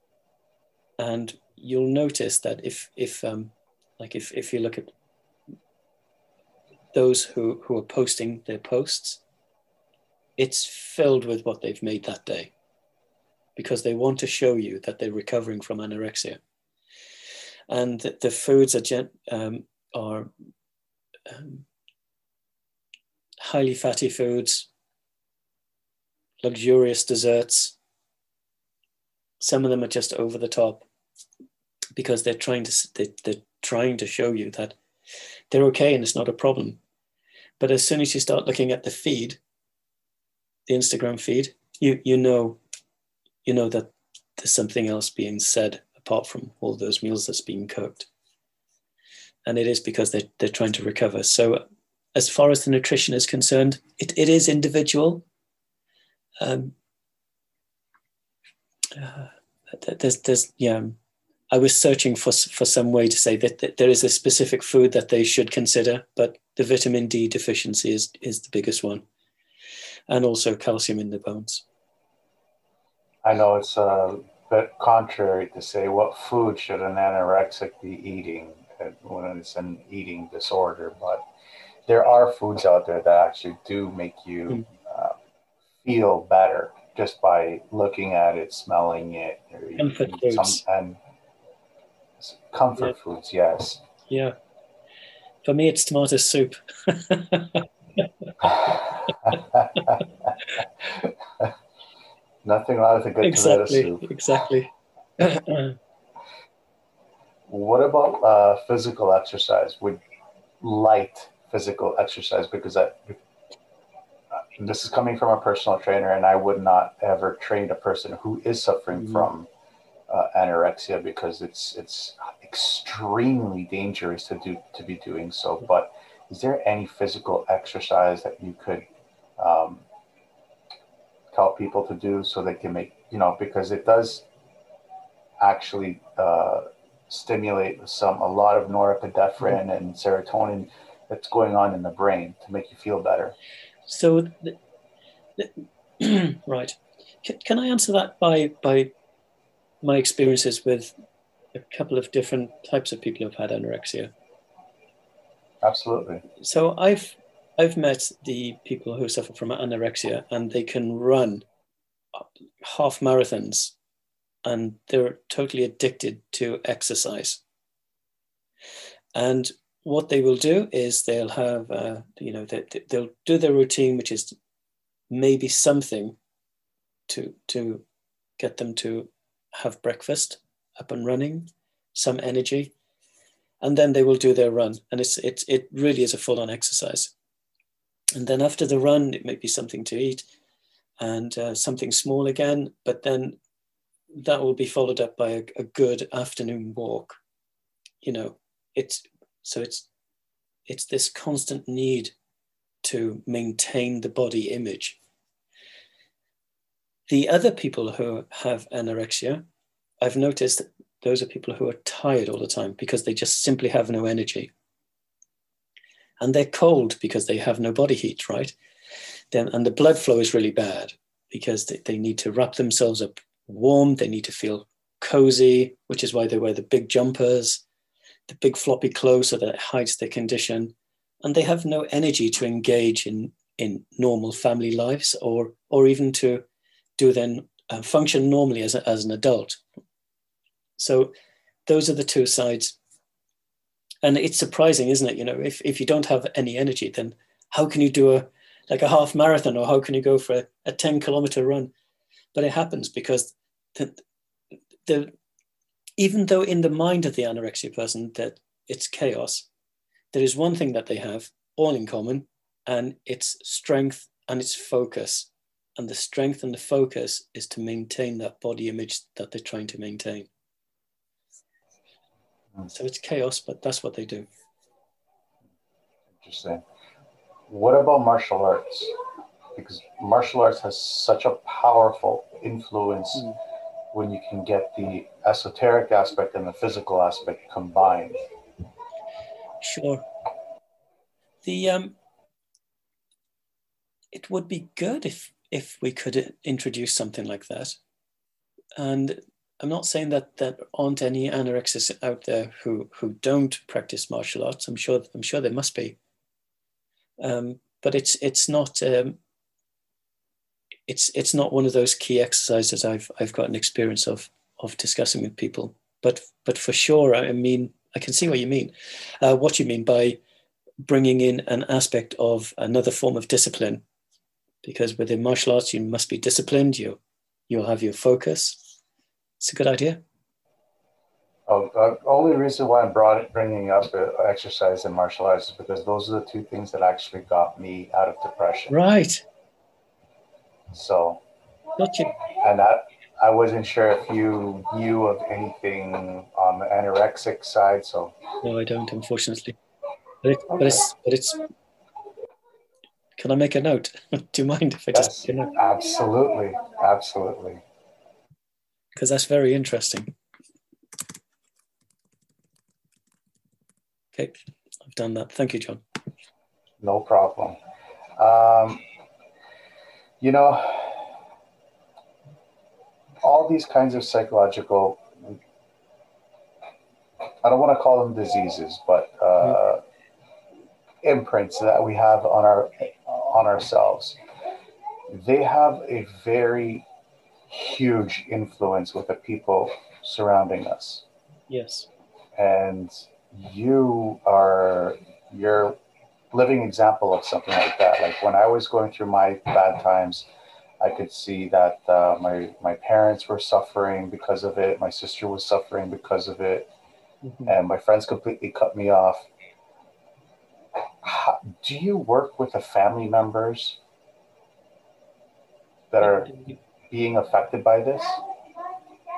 B: and you'll notice that if if um, like if if you look at those who who are posting their posts, it's filled with what they've made that day, because they want to show you that they're recovering from anorexia, and the, the foods are gen, um, are um, highly fatty foods, luxurious desserts. Some of them are just over the top because they're trying to they, they're trying to show you that they're okay and it's not a problem. But as soon as you start looking at the feed, the Instagram feed, you you know you know that there's something else being said apart from all those meals that's being cooked. And it is because they're, they're trying to recover. So as far as the nutrition is concerned, it, it is individual. Um, uh, there's, there's, yeah, I was searching for for some way to say that, that, there is a specific food that they should consider, but the vitamin D deficiency is is the biggest one, and also calcium in the bones.
A: I know it's a bit contrary to say what food should an anorexic be eating when it's an eating disorder, but there are foods out there that actually do make you hmm. uh, feel better just by looking at it, smelling it,
B: comfort foods.
A: Some, and comfort yeah. foods, yes.
B: Yeah. For me, it's tomato soup.
A: Nothing with a good
B: exactly,
A: tomato soup.
B: Exactly.
A: what about uh, physical exercise? Would light physical exercise because I, this is coming from a personal trainer, and I would not ever train a person who is suffering mm-hmm. from uh, anorexia because it's it's extremely dangerous to do to be doing so. But is there any physical exercise that you could um, tell people to do so they can make you know because it does actually uh, stimulate some a lot of norepinephrine mm-hmm. and serotonin that's going on in the brain to make you feel better?
B: So, the, right. Can, can I answer that by by my experiences with a couple of different types of people who've had anorexia?
A: Absolutely.
B: So I've I've met the people who suffer from anorexia and they can run half marathons and they're totally addicted to exercise. And what they will do is they'll have, uh, you know, they, they'll do their routine, which is maybe something to to get them to have breakfast up and running, some energy, and then they will do their run. And it's it's it really is a full on exercise. And then after the run, it may be something to eat and uh, something small again, but then that will be followed up by a, a good afternoon walk. You know, it's so it's it's this constant need to maintain the body image. The other people who have anorexia, I've noticed those are people who are tired all the time because they just simply have no energy. And they're cold because they have no body heat, right? Then, and the blood flow is really bad because they, they need to wrap themselves up warm, they need to feel cozy, which is why they wear the big jumpers, the big floppy clothes so that it hides their condition. And they have no energy to engage in, in normal family lives or, or even to do then uh, function normally as, a, as an adult. So those are the two sides. And it's surprising, isn't it? You know, if, if you don't have any energy, then how can you do a like a half marathon or how can you go for a, a 10 kilometer run? But it happens because the, the even though in the mind of the anorexia person that it's chaos, there is one thing that they have all in common, and it's strength and it's focus. And the strength and the focus is to maintain that body image that they're trying to maintain. So it's chaos, but that's what they do.
A: Interesting. What about martial arts? Because martial arts has such a powerful influence mm. when you can get the esoteric aspect and the physical aspect combined.
B: Sure. The um, it would be good if if we could introduce something like that, and I'm not saying that there aren't any anorexics out there who who don't practice martial arts. I'm sure I'm sure there must be. Um, but it's it's not um, it's it's not one of those key exercises I've I've got an experience of of discussing with people. But but for sure, I mean, I can see what you mean. Uh, what you mean by bringing in an aspect of another form of discipline, because within martial arts you must be disciplined. You you'll have your focus it's a good idea.
A: Oh, the only reason why I'm brought it, bringing up uh, exercise and martial arts is because those are the two things that actually got me out of depression.
B: Right.
A: So.
B: Gotcha.
A: And that I wasn't sure if you knew of anything on the anorexic side. So.
B: No, I don't, unfortunately. But, it, okay. but it's but it's. Can I make a note? Do you mind if I
A: yes,
B: just?
A: Absolutely, absolutely
B: because that's very interesting. Okay, I've done that. Thank you, John.
A: No problem. Um, you know, all these kinds of psychological, I don't want to call them diseases, but uh, imprints that we have on our on ourselves. They have a very huge influence with the people surrounding us.
B: Yes.
A: And you are your living example of something like that. Like when I was going through my bad times, I could see that uh, my my parents were suffering because of it. My sister was suffering because of it, mm-hmm. and my friends completely cut me off. How, do you work with the family members that are being affected by this?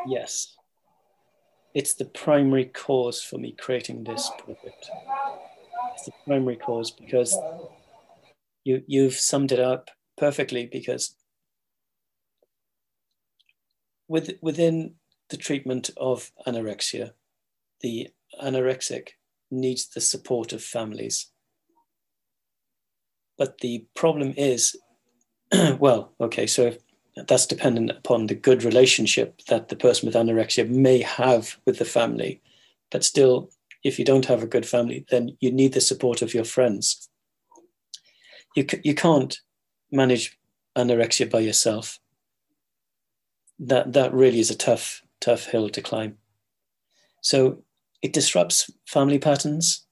B: Yes. It's the primary cause for me creating this project. It's the primary cause because you, you've summed it up perfectly because with, within the treatment of anorexia, the anorexic needs the support of families. But the problem is well, okay, so that's dependent upon the good relationship that the person with anorexia may have with the family. But still, if you don't have a good family, then you need the support of your friends. You, you can't manage anorexia by yourself. That, that really is a tough, tough hill to climb. So it disrupts family patterns.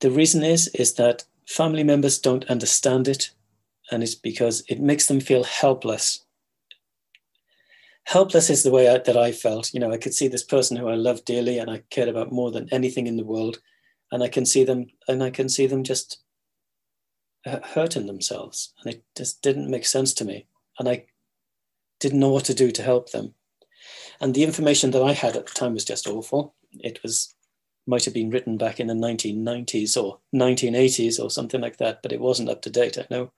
B: The reason is, is that family members don't understand it and it's because it makes them feel helpless. Helpless is the way I, that I felt. You know, I could see this person who I loved dearly and I cared about more than anything in the world, and I can see them, and I can see them just uh, hurting themselves, and it just didn't make sense to me, and I didn't know what to do to help them. And the information that I had at the time was just awful. It was might have been written back in the 1990s or 1980s or something like that, but it wasn't up to date. I know.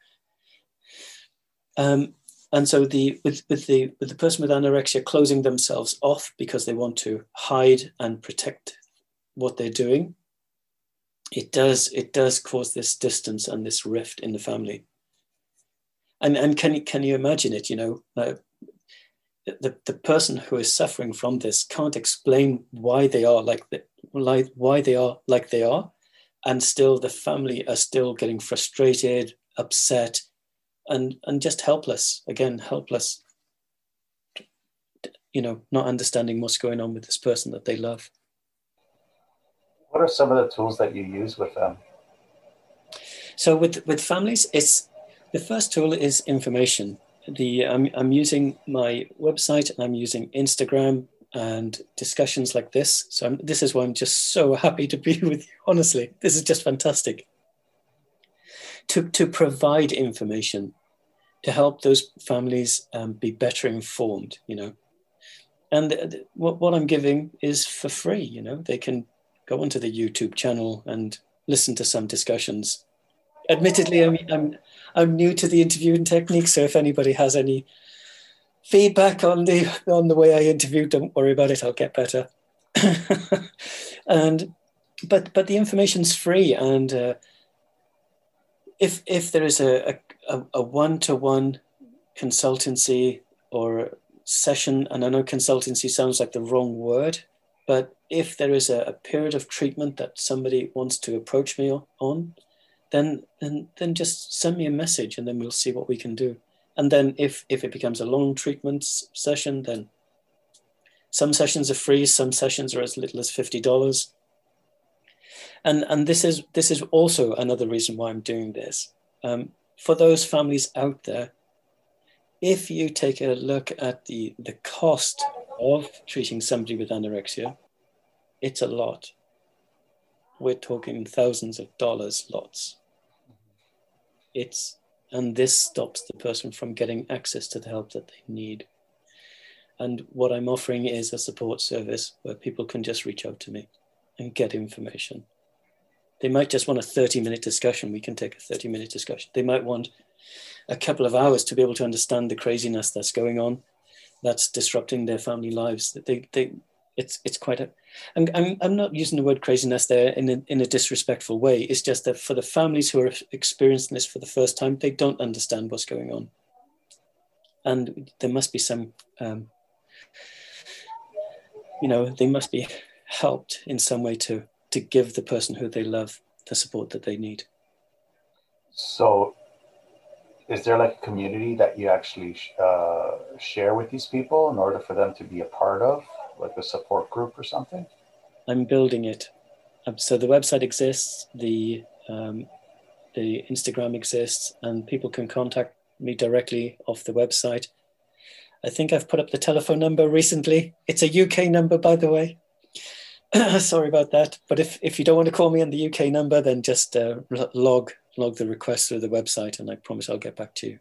B: Um, and so the with, with the with the person with anorexia closing themselves off because they want to hide and protect what they're doing, it does it does cause this distance and this rift in the family. And and can you can you imagine it? You know, uh, the the person who is suffering from this can't explain why they are like the, like why they are like they are, and still the family are still getting frustrated, upset, and and just helpless again helpless you know not understanding what's going on with this person that they love.
A: What are some of the tools that you use with them?
B: So with with families it's the first tool is information. The i'm, I'm using my website and i'm using instagram and discussions like this. So I'm, this is why i'm just so happy to be with you honestly. This is just fantastic to, to provide information to help those families um, be better informed, you know. And th- th- what, what I'm giving is for free, you know. They can go onto the YouTube channel and listen to some discussions. Admittedly, I'm, I'm, I'm new to the interviewing technique, so if anybody has any feedback on the on the way I interview, don't worry about it. I'll get better. and but but the information's free, and uh, if if there is a, a, a one-to-one consultancy or session, and I know consultancy sounds like the wrong word, but if there is a, a period of treatment that somebody wants to approach me on, then then then just send me a message, and then we'll see what we can do. And then if if it becomes a long treatment session, then some sessions are free, some sessions are as little as fifty dollars and and this is this is also another reason why I'm doing this. Um, for those families out there, if you take a look at the the cost of treating somebody with anorexia, it's a lot. We're talking thousands of dollars, lots. It's and this stops the person from getting access to the help that they need. And what I'm offering is a support service where people can just reach out to me and get information. They might just want a 30 minute discussion. We can take a 30 minute discussion. They might want a couple of hours to be able to understand the craziness that's going on, that's disrupting their family lives. That they, they, it's, it's quite a, I'm, I'm, I'm not using the word craziness there in a, in a disrespectful way. It's just that for the families who are experiencing this for the first time, they don't understand what's going on. And there must be some, um, you know, they must be helped in some way to to give the person who they love the support that they need.
A: So, is there like a community that you actually uh, share with these people in order for them to be a part of, like a support group or something?
B: I'm building it. Um, so the website exists, the um, the Instagram exists, and people can contact me directly off the website. I think I've put up the telephone number recently. It's a UK number, by the way. Sorry about that. But if, if you don't want to call me on the UK number, then just uh, log log the request through the website, and I promise I'll get back to you.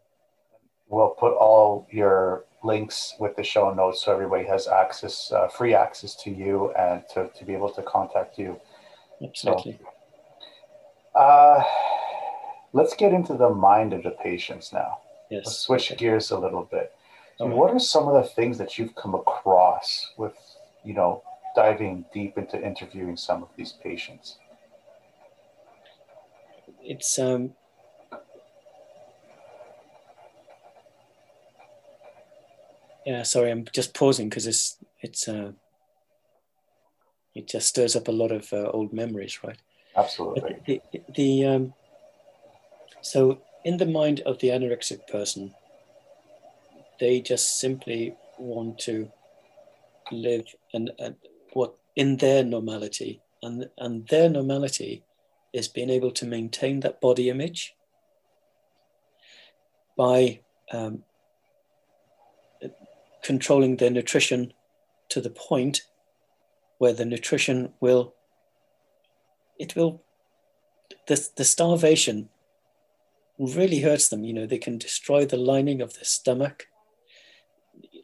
A: We'll put all your links with the show notes so everybody has access, uh, free access to you, and to, to be able to contact you.
B: Absolutely.
A: So, uh, let's get into the mind of the patients now.
B: Yes.
A: Let's switch okay. gears a little bit. So
B: right.
A: What are some of the things that you've come across with, you know, diving deep into interviewing some of these patients?
B: It's um, yeah. Sorry, I'm just pausing because it's it's uh, it just stirs up a lot of uh, old memories, right?
A: Absolutely.
B: The, the, the um, so in the mind of the anorexic person, they just simply want to live and, and what in their normality, and and their normality is being able to maintain that body image by um, controlling their nutrition to the point where the nutrition will it will the, the starvation really hurts them. You know they can destroy the lining of the stomach.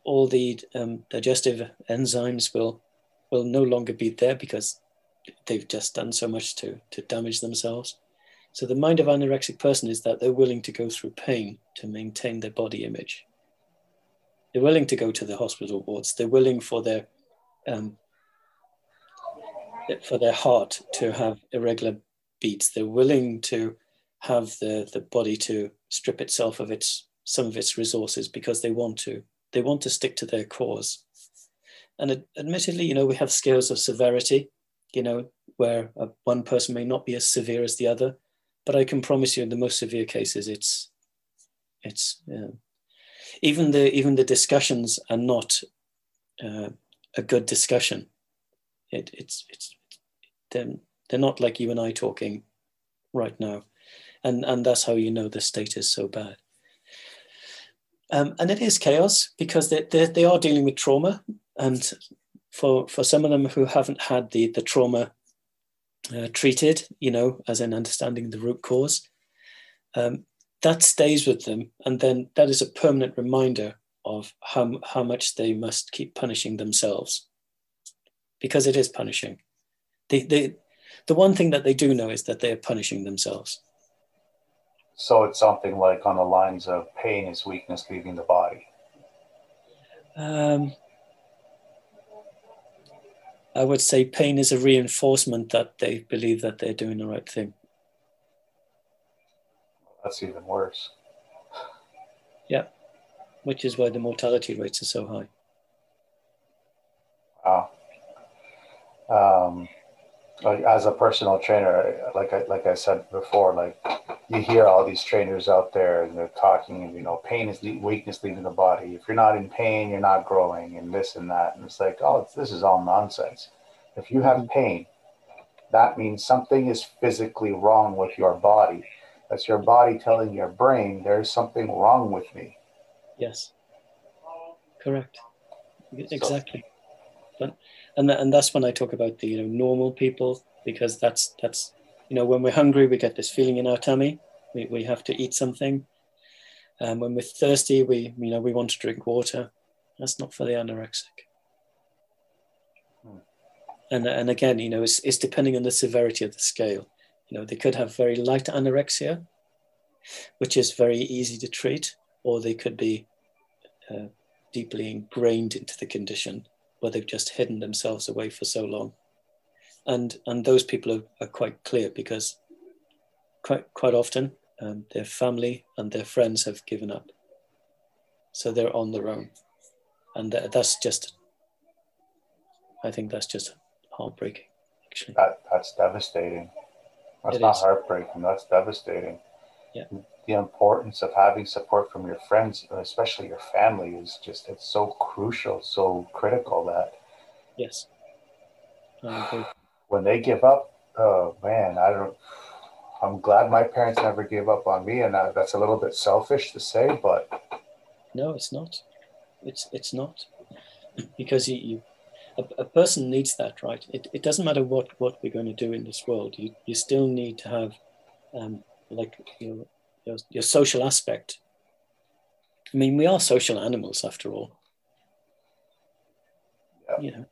B: All the um, digestive enzymes will will no longer be there because they've just done so much to to damage themselves so the mind of an anorexic person is that they're willing to go through pain to maintain their body image they're willing to go to the hospital wards. They're willing for their um, for their heart to have irregular beats. They're willing to have the, the body to strip itself of its some of its resources because they want to. They want to stick to their cause. And admittedly, you know, we have scales of severity, you know, where one person may not be as severe as the other, but I can promise you, in the most severe cases, it's it's even the even the discussions are not uh, a good discussion. It, it's it's they're, they're not like you and I talking right now, and and that's how you know the state is so bad. Um, and it is chaos because they, they, they are dealing with trauma, and for for some of them who haven't had the the trauma uh, treated, you know, as in understanding the root cause, um, that stays with them. And then that is a permanent reminder of how, how much they must keep punishing themselves because it is punishing. They, they, the one thing that they do know is that they are punishing themselves.
A: So it's something like on the lines of pain is weakness leaving the body?
B: Um, i would say pain is a reinforcement that they believe that they're doing the right thing
A: that's even worse.
B: Yeah, which is why the mortality rates are so high.
A: Wow. Um, like as a personal trainer, like I, like I said before, like you hear all these trainers out there and they're talking, and you know, pain is weakness leaving the body. If you're not in pain, you're not growing, and this and that. And it's like, oh, it's, this is all nonsense. If you have mm-hmm. pain, that means something is physically wrong with your body that's your body telling your brain there's something wrong with me.
B: Yes. Correct. Exactly. But and and that's when I talk about the you know normal people because that's that's you know when we're hungry we get this feeling in our tummy. We, we have to eat something. And um, when we're thirsty we you know we want to drink water. That's not for the anorexic. Hmm. and and again you know it's, it's depending on the severity of the scale. You know, they could have very light anorexia, which is very easy to treat, or they could be uh, deeply ingrained into the condition where they've just hidden themselves away for so long. And, and those people are, are quite clear because quite, quite often um, their family and their friends have given up. So they're on their own. And that's just, I think that's just heartbreaking, actually.
A: That, that's devastating. That's it not is. heartbreaking. That's devastating.
B: Yeah.
A: The importance of having support from your friends, especially your family, is just it's so crucial, so critical that.
B: Yes.
A: When they give up, oh man, I don't. I'm glad my parents never gave up on me, and that's a little bit selfish to say, but.
B: No, it's not. It's it's not, because you, you a, a, person needs that, right? It, it doesn't matter what, what we're going to do in this world. You, you still need to have um, like your, your, your social aspect. I mean, we are social animals after all.
A: Yeah. You know.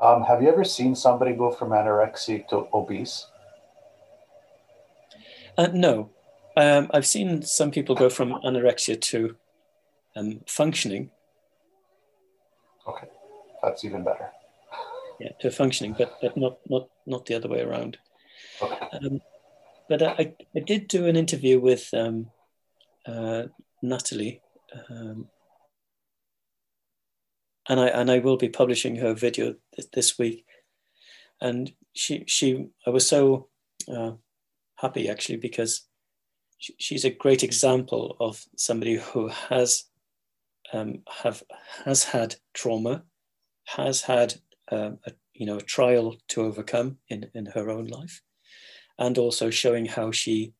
A: Um, have you ever seen somebody go from anorexia to obese?
B: Uh, no. Um, I've seen some people go from anorexia to um, functioning.
A: Okay that's even better.
B: Yeah, to functioning, but but not not not the other way around.
A: Okay.
B: But I, I did do an interview with um, uh, Natalie um, and I and I will be publishing her video th- this week. And she she I was so uh, happy actually because she, she's a great example of somebody who has um, have has had trauma, has had um, a, you know a trial to overcome in in her own life, and also showing how she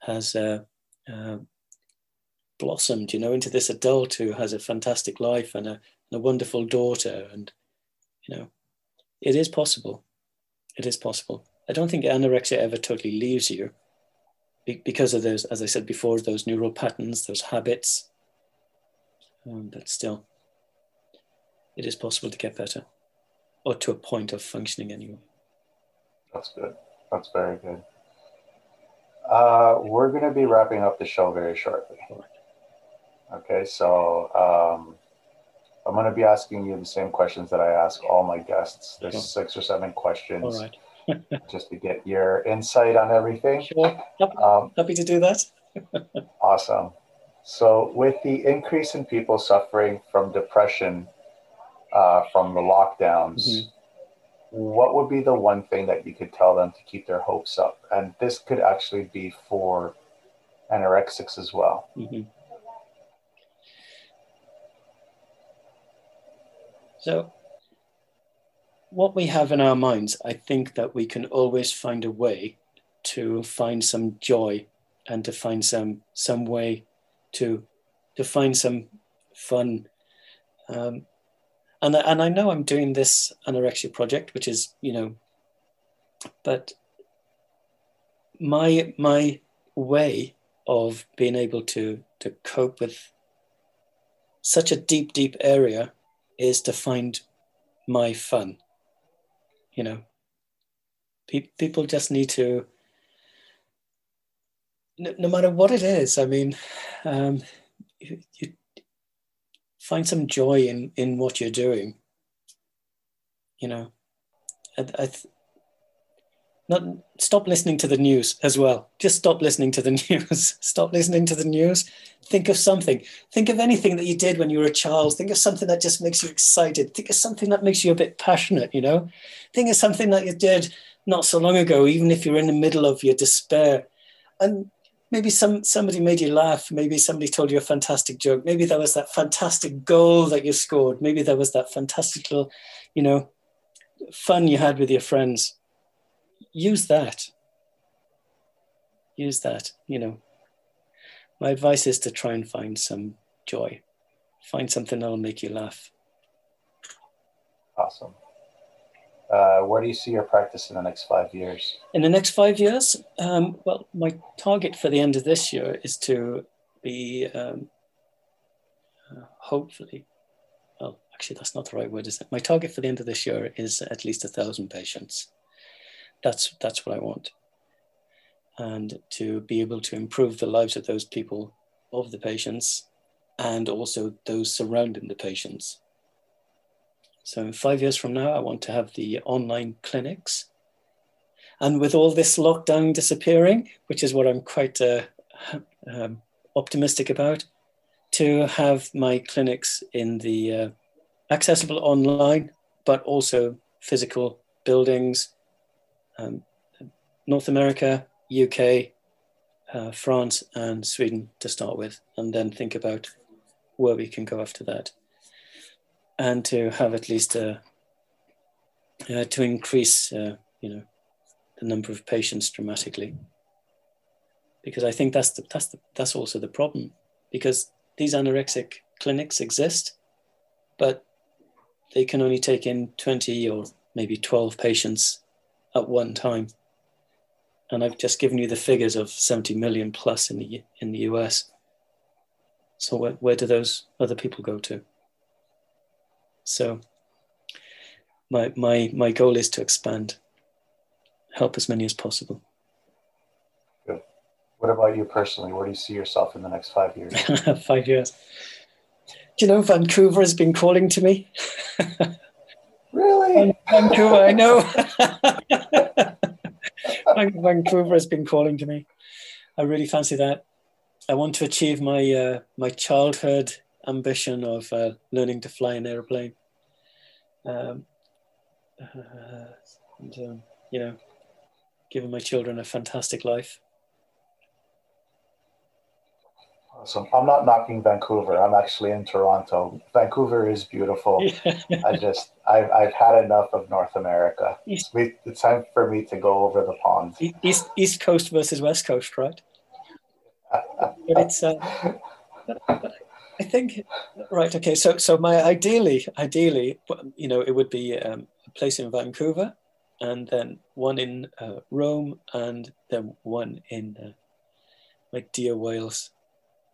B: has uh, uh, blossomed, you know, into this adult who has a fantastic life and a, and a wonderful daughter, and you know, it is possible. It is possible. I don't think anorexia ever totally leaves you because of those, as I said before, those neural patterns, those habits. Um, but still, it is possible to get better, or to a point of functioning anyway.
A: That's good. That's very good. Uh, we're going to be wrapping up the show very shortly. Okay, so um, I'm going to be asking you the same questions that I ask all my guests. There's six or seven questions.
B: Right.
A: just to get your insight on everything.
B: Sure. Happy, um, happy to do that.
A: awesome. So, with the increase in people suffering from depression uh, from the lockdowns, mm-hmm. What would be the one thing that you could tell them to keep their hopes up? And this could actually be for anorexics as well.
B: Mm-hmm. So, what we have in our minds, I think that we can always find a way to find some joy and to find some some way to to find some fun. Um, and and I know I'm doing this anorexia project, which is you know, but my my way of being able to to cope with such a deep deep area is to find my fun you know. Pe- people just need to no, no, matter what it is i mean um, you, find some joy in in what you're doing you know. I, I th- not stop listening to the news as well. Just stop listening to the news. Stop listening to the news. Think of something. Think of anything that you did when you were a child. Think of something that just makes you excited. Think of something that makes you a bit passionate you know. Think of something that you did not so long ago even if you're in the middle of your despair. And maybe some somebody made you laugh maybe somebody told you a fantastic joke maybe there was that fantastic goal that you scored maybe there was that fantastic little you know fun you had with your friends use that. Use that, you know. My advice is to try and find some joy. Find something that'll make you laugh.
A: Awesome. Uh, where do you see your practice in the next five years?
B: In the next five years, um, well, my target for the end of this year is to be um, uh, hopefully, well, actually, that's not the right word, is it? My target for the end of this year is at least a thousand patients. That's that's what I want, and to be able to improve the lives of those people, of the patients, and also those surrounding the patients. So five years from now, I want to have the online clinics. And with all this lockdown disappearing, which is what I'm quite uh, um, optimistic about, to have my clinics in the uh, accessible online, but also physical buildings um, North America, UK, uh, France, and Sweden to start with, and then think about where we can go after that. And to have at least a, uh, to increase, uh, you know, the number of patients dramatically. Because I think that's the, that's the, that's also the problem. Because these anorexic clinics exist, but they can only take in 20 or maybe 12 patients at one time. And I've just given you the figures of 70 million plus in the, in the US. So where, where do those other people go to? So my, my, my goal is to expand, help as many as possible.
A: Good. What about you personally? Where do you see yourself in the next five years?
B: five years. Do you know Vancouver has been calling to me?
A: Really?
B: Vancouver, I know. Vancouver has been calling to me. I really fancy that. I want to achieve my uh, my childhood ambition of uh, learning to fly an airplane. Um, uh, and, um, you know, giving my children a fantastic life.
A: Awesome. I'm not knocking Vancouver. I'm actually in Toronto. Vancouver is beautiful. Yeah. I just, I've, I've had enough of North America. East, it's time for me to go over the pond.
B: East, East Coast versus West Coast, right? but it's, uh, but, but I think, right. Okay. So, so my ideally, ideally, you know, it would be um, a place in Vancouver and then one in uh, Rome and then one in uh, like dear Wales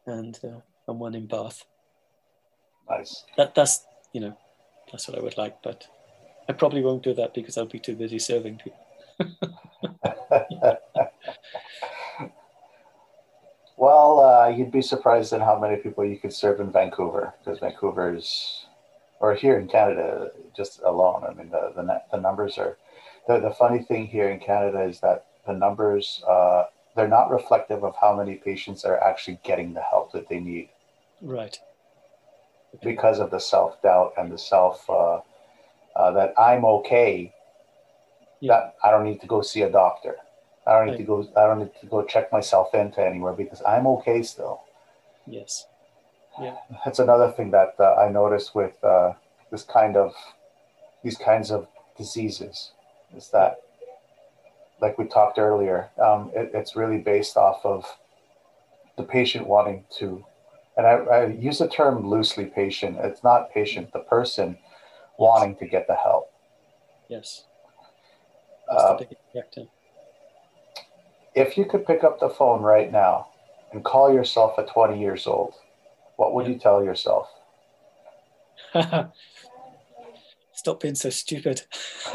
B: and uh, and one in Bath.
A: Nice.
B: That that's you know that's what I would like, but I probably won't do that because I'll be too busy serving people.
A: well, uh, you'd be surprised at how many people you could serve in Vancouver because Vancouver is, or here in Canada, just alone. I mean, the the, the numbers are. The, the funny thing here in Canada is that the numbers uh, they're not reflective of how many patients are actually getting the help that they need.
B: Right.
A: Because of the self doubt and the self uh, uh, that I'm okay. Yeah. That I don't need to go see a doctor. I don't need to go. I don't need to go check myself into anywhere because I'm okay still.
B: Yes. Yeah.
A: That's another thing that uh, I noticed with uh, this kind of these kinds of diseases is that like we talked earlier, um, it, it's really based off of the patient wanting to, and I, I, use the term loosely patient. It's not patient, the person yes. wanting to get the help.
B: Yes.
A: Uh, if you could pick up the phone right now and call yourself at 20 years old, what would you tell yourself?
B: Stop being so stupid.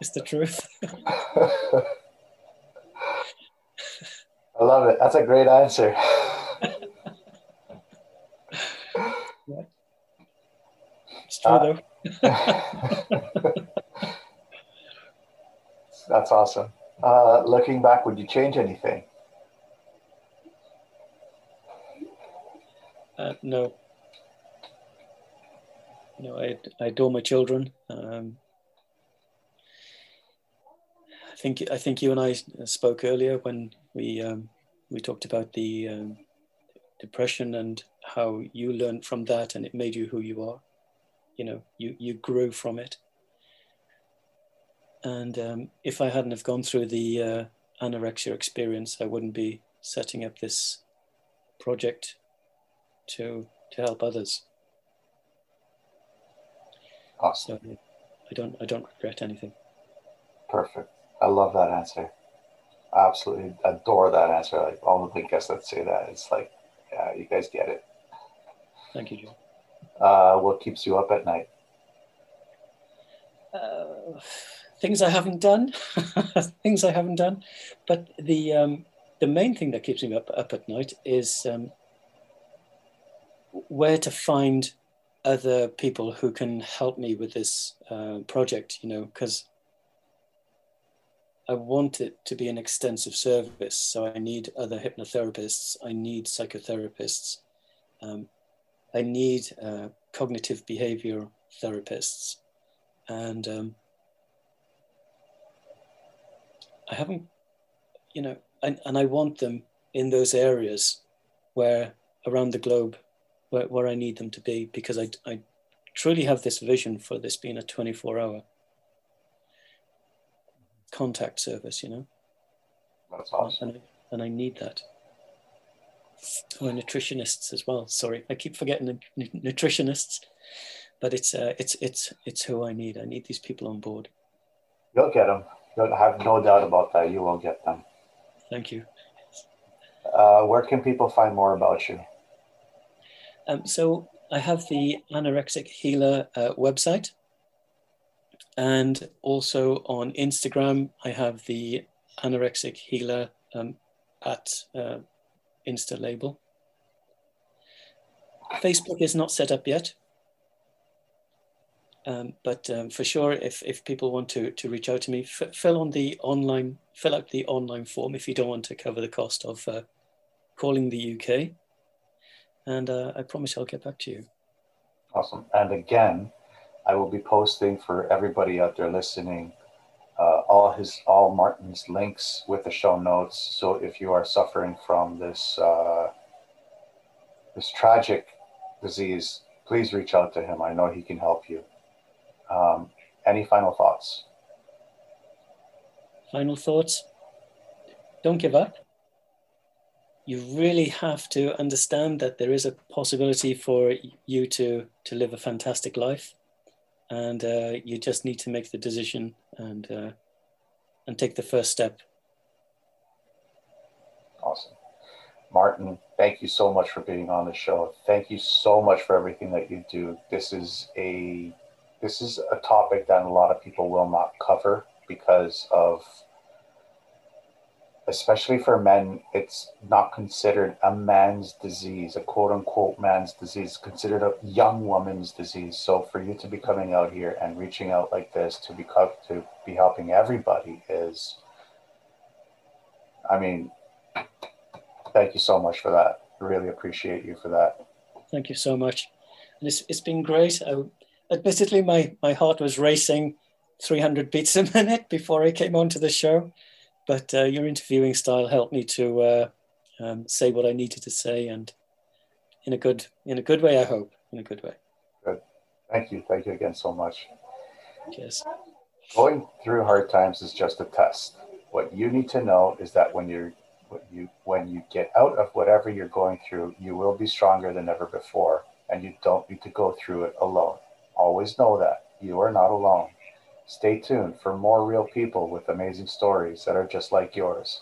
B: it's the truth.
A: I love it. That's a great answer.
B: It's true, uh, though.
A: That's awesome. Uh, looking back, would you change anything?
B: Uh, no. No, I, I adore my children. Um, I think I think you and I spoke earlier when we um, we talked about the um, depression and how you learned from that and it made you who you are. You know, you you grew from it. And um, if I hadn't have gone through the uh, anorexia experience, I wouldn't be setting up this project to to help others.
A: Awesome.
B: So I don't I don't regret anything.
A: Perfect. I love that answer. I absolutely adore that answer. Like all the guests that say that, it's like, yeah, you guys get it.
B: Thank you, Joe.
A: Uh, what keeps you up at night?
B: Uh, things I haven't done, things I haven't done. But the um, the main thing that keeps me up up at night is um, where to find other people who can help me with this uh, project. You know, because I want it to be an extensive service, so I need other hypnotherapists. I need psychotherapists. Um, I need uh, cognitive behavior therapists, and um, I haven't, you know, and, and I want them in those areas where around the globe where, where I need them to be because I, I truly have this vision for this being a 24 hour contact service, you know.
A: That's awesome.
B: And I, and I need that. Or nutritionists as well. Sorry, I keep forgetting the nutritionists, but it's uh, it's it's it's who I need. I need these people on board.
A: You'll get them. I have no doubt about that. You will get them.
B: Thank you.
A: Uh, where can people find more about you?
B: Um, so I have the Anorexic Healer uh, website. And also on Instagram, I have the Anorexic Healer um, at uh, Insta label. Facebook is not set up yet. Um, but um, for sure, if, if people want to, to reach out to me, f- fill on the online, fill out the online form if you don't want to cover the cost of uh, calling the UK. And uh, I promise I'll get back to you.
A: Awesome. And again, I will be posting for everybody out there listening all his all Martin's links with the show notes. So if you are suffering from this uh, this tragic disease, please reach out to him. I know he can help you. Um, any final thoughts?
B: Final thoughts? Don't give up. You really have to understand that there is a possibility for you to, to live a fantastic life. And uh, you just need to make the decision and, uh, and take the first step.
A: Awesome. Martin, thank you so much for being on the show. Thank you so much for everything that you do. This is a this is a topic that a lot of people will not cover because of especially for men it's not considered a man's disease a quote unquote man's disease. Considered a young woman's disease. So for you to be coming out here and reaching out like this to be to be helping everybody is i mean thank you so much for that. Really appreciate you for that.
B: Thank you so much. And it's, it's been great. I, admittedly, my, my heart was racing 300 beats a minute before I came onto the show. But uh, your interviewing style helped me to uh, um, say what I needed to say, and in a good in a good way, I hope. In a good way.
A: Good. Thank you. Thank you again so much.
B: Cheers.
A: Going through hard times is just a test. What you need to know is that when you're when you when you get out of whatever you're going through, you will be stronger than ever before, and you don't need to go through it alone. Always know that you are not alone. Stay tuned for more real people with amazing stories that are just like yours.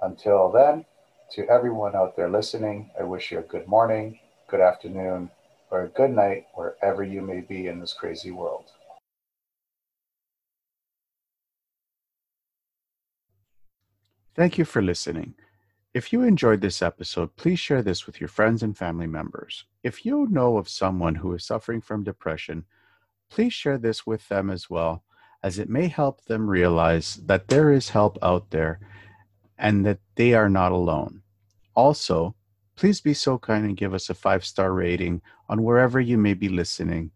A: Until then, to everyone out there listening, I wish you a good morning, good afternoon, or a good night wherever you may be in this crazy world.
C: Thank you for listening. If you enjoyed this episode, please share this with your friends and family members. If you know of someone who is suffering from depression, please share this with them as well, as it may help them realize that there is help out there and that they are not alone. Also, please be so kind and give us a five star rating on wherever you may be listening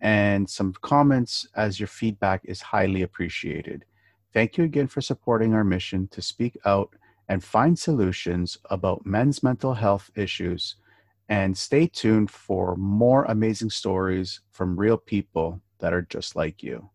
C: and some comments as your feedback is highly appreciated. Thank you again for supporting our mission to speak out and find solutions about men's mental health issues and stay tuned for more amazing stories from real people that are just like you.